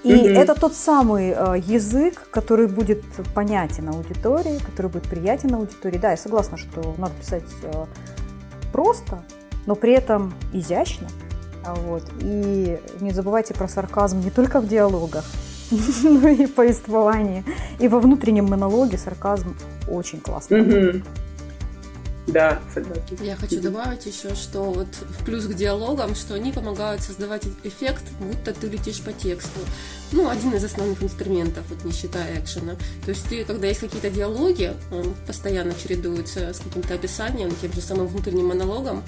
И Мгм. это тот самый э, язык, который будет понятен аудитории, который будет приятен аудитории. Да, я согласна, что надо писать э, просто, но при этом изящно. А вот. И не забывайте про сарказм не только в диалогах, но и в повествовании. И во внутреннем монологе сарказм очень классно. Да, согласна. Я хочу добавить еще, что вот в плюс к диалогам, что они помогают создавать эффект, будто ты летишь по тексту. Ну, один из основных инструментов, вот не считая экшена. То есть ты, когда есть какие-то диалоги, он постоянно чередуется с каким-то описанием, тем же самым внутренним монологом,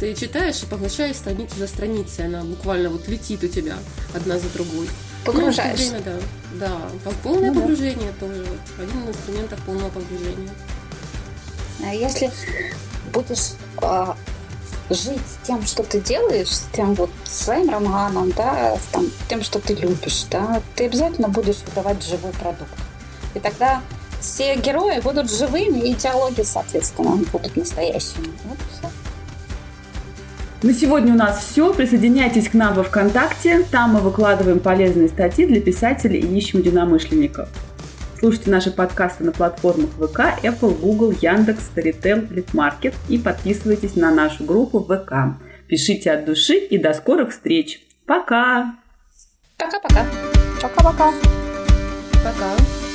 ты читаешь и поглощаешь страницу за страницей, она буквально вот летит у тебя одна за другой. Погружаешь. Ну, время, да. Да, полное ну, погружение да. тоже. Вот, один из инструментов полного погружения. А если будешь э, жить тем, что ты делаешь, тем вот своим романом, да, там, тем, что ты любишь, да, ты обязательно будешь выдавать живой продукт. И тогда все герои будут живыми, и диалоги, соответственно, будут настоящими. Вот все. На сегодня у нас все. Присоединяйтесь к нам во ВКонтакте. Там мы выкладываем полезные статьи для писателей и ищем единомышленников. Слушайте наши подкасты на платформах ВК, Apple, Google, Яндекс, Storytel, Литмаркет и подписывайтесь на нашу группу ВК. Пишите от души и до скорых встреч. Пока! Пока-пока. Пока-пока. Пока.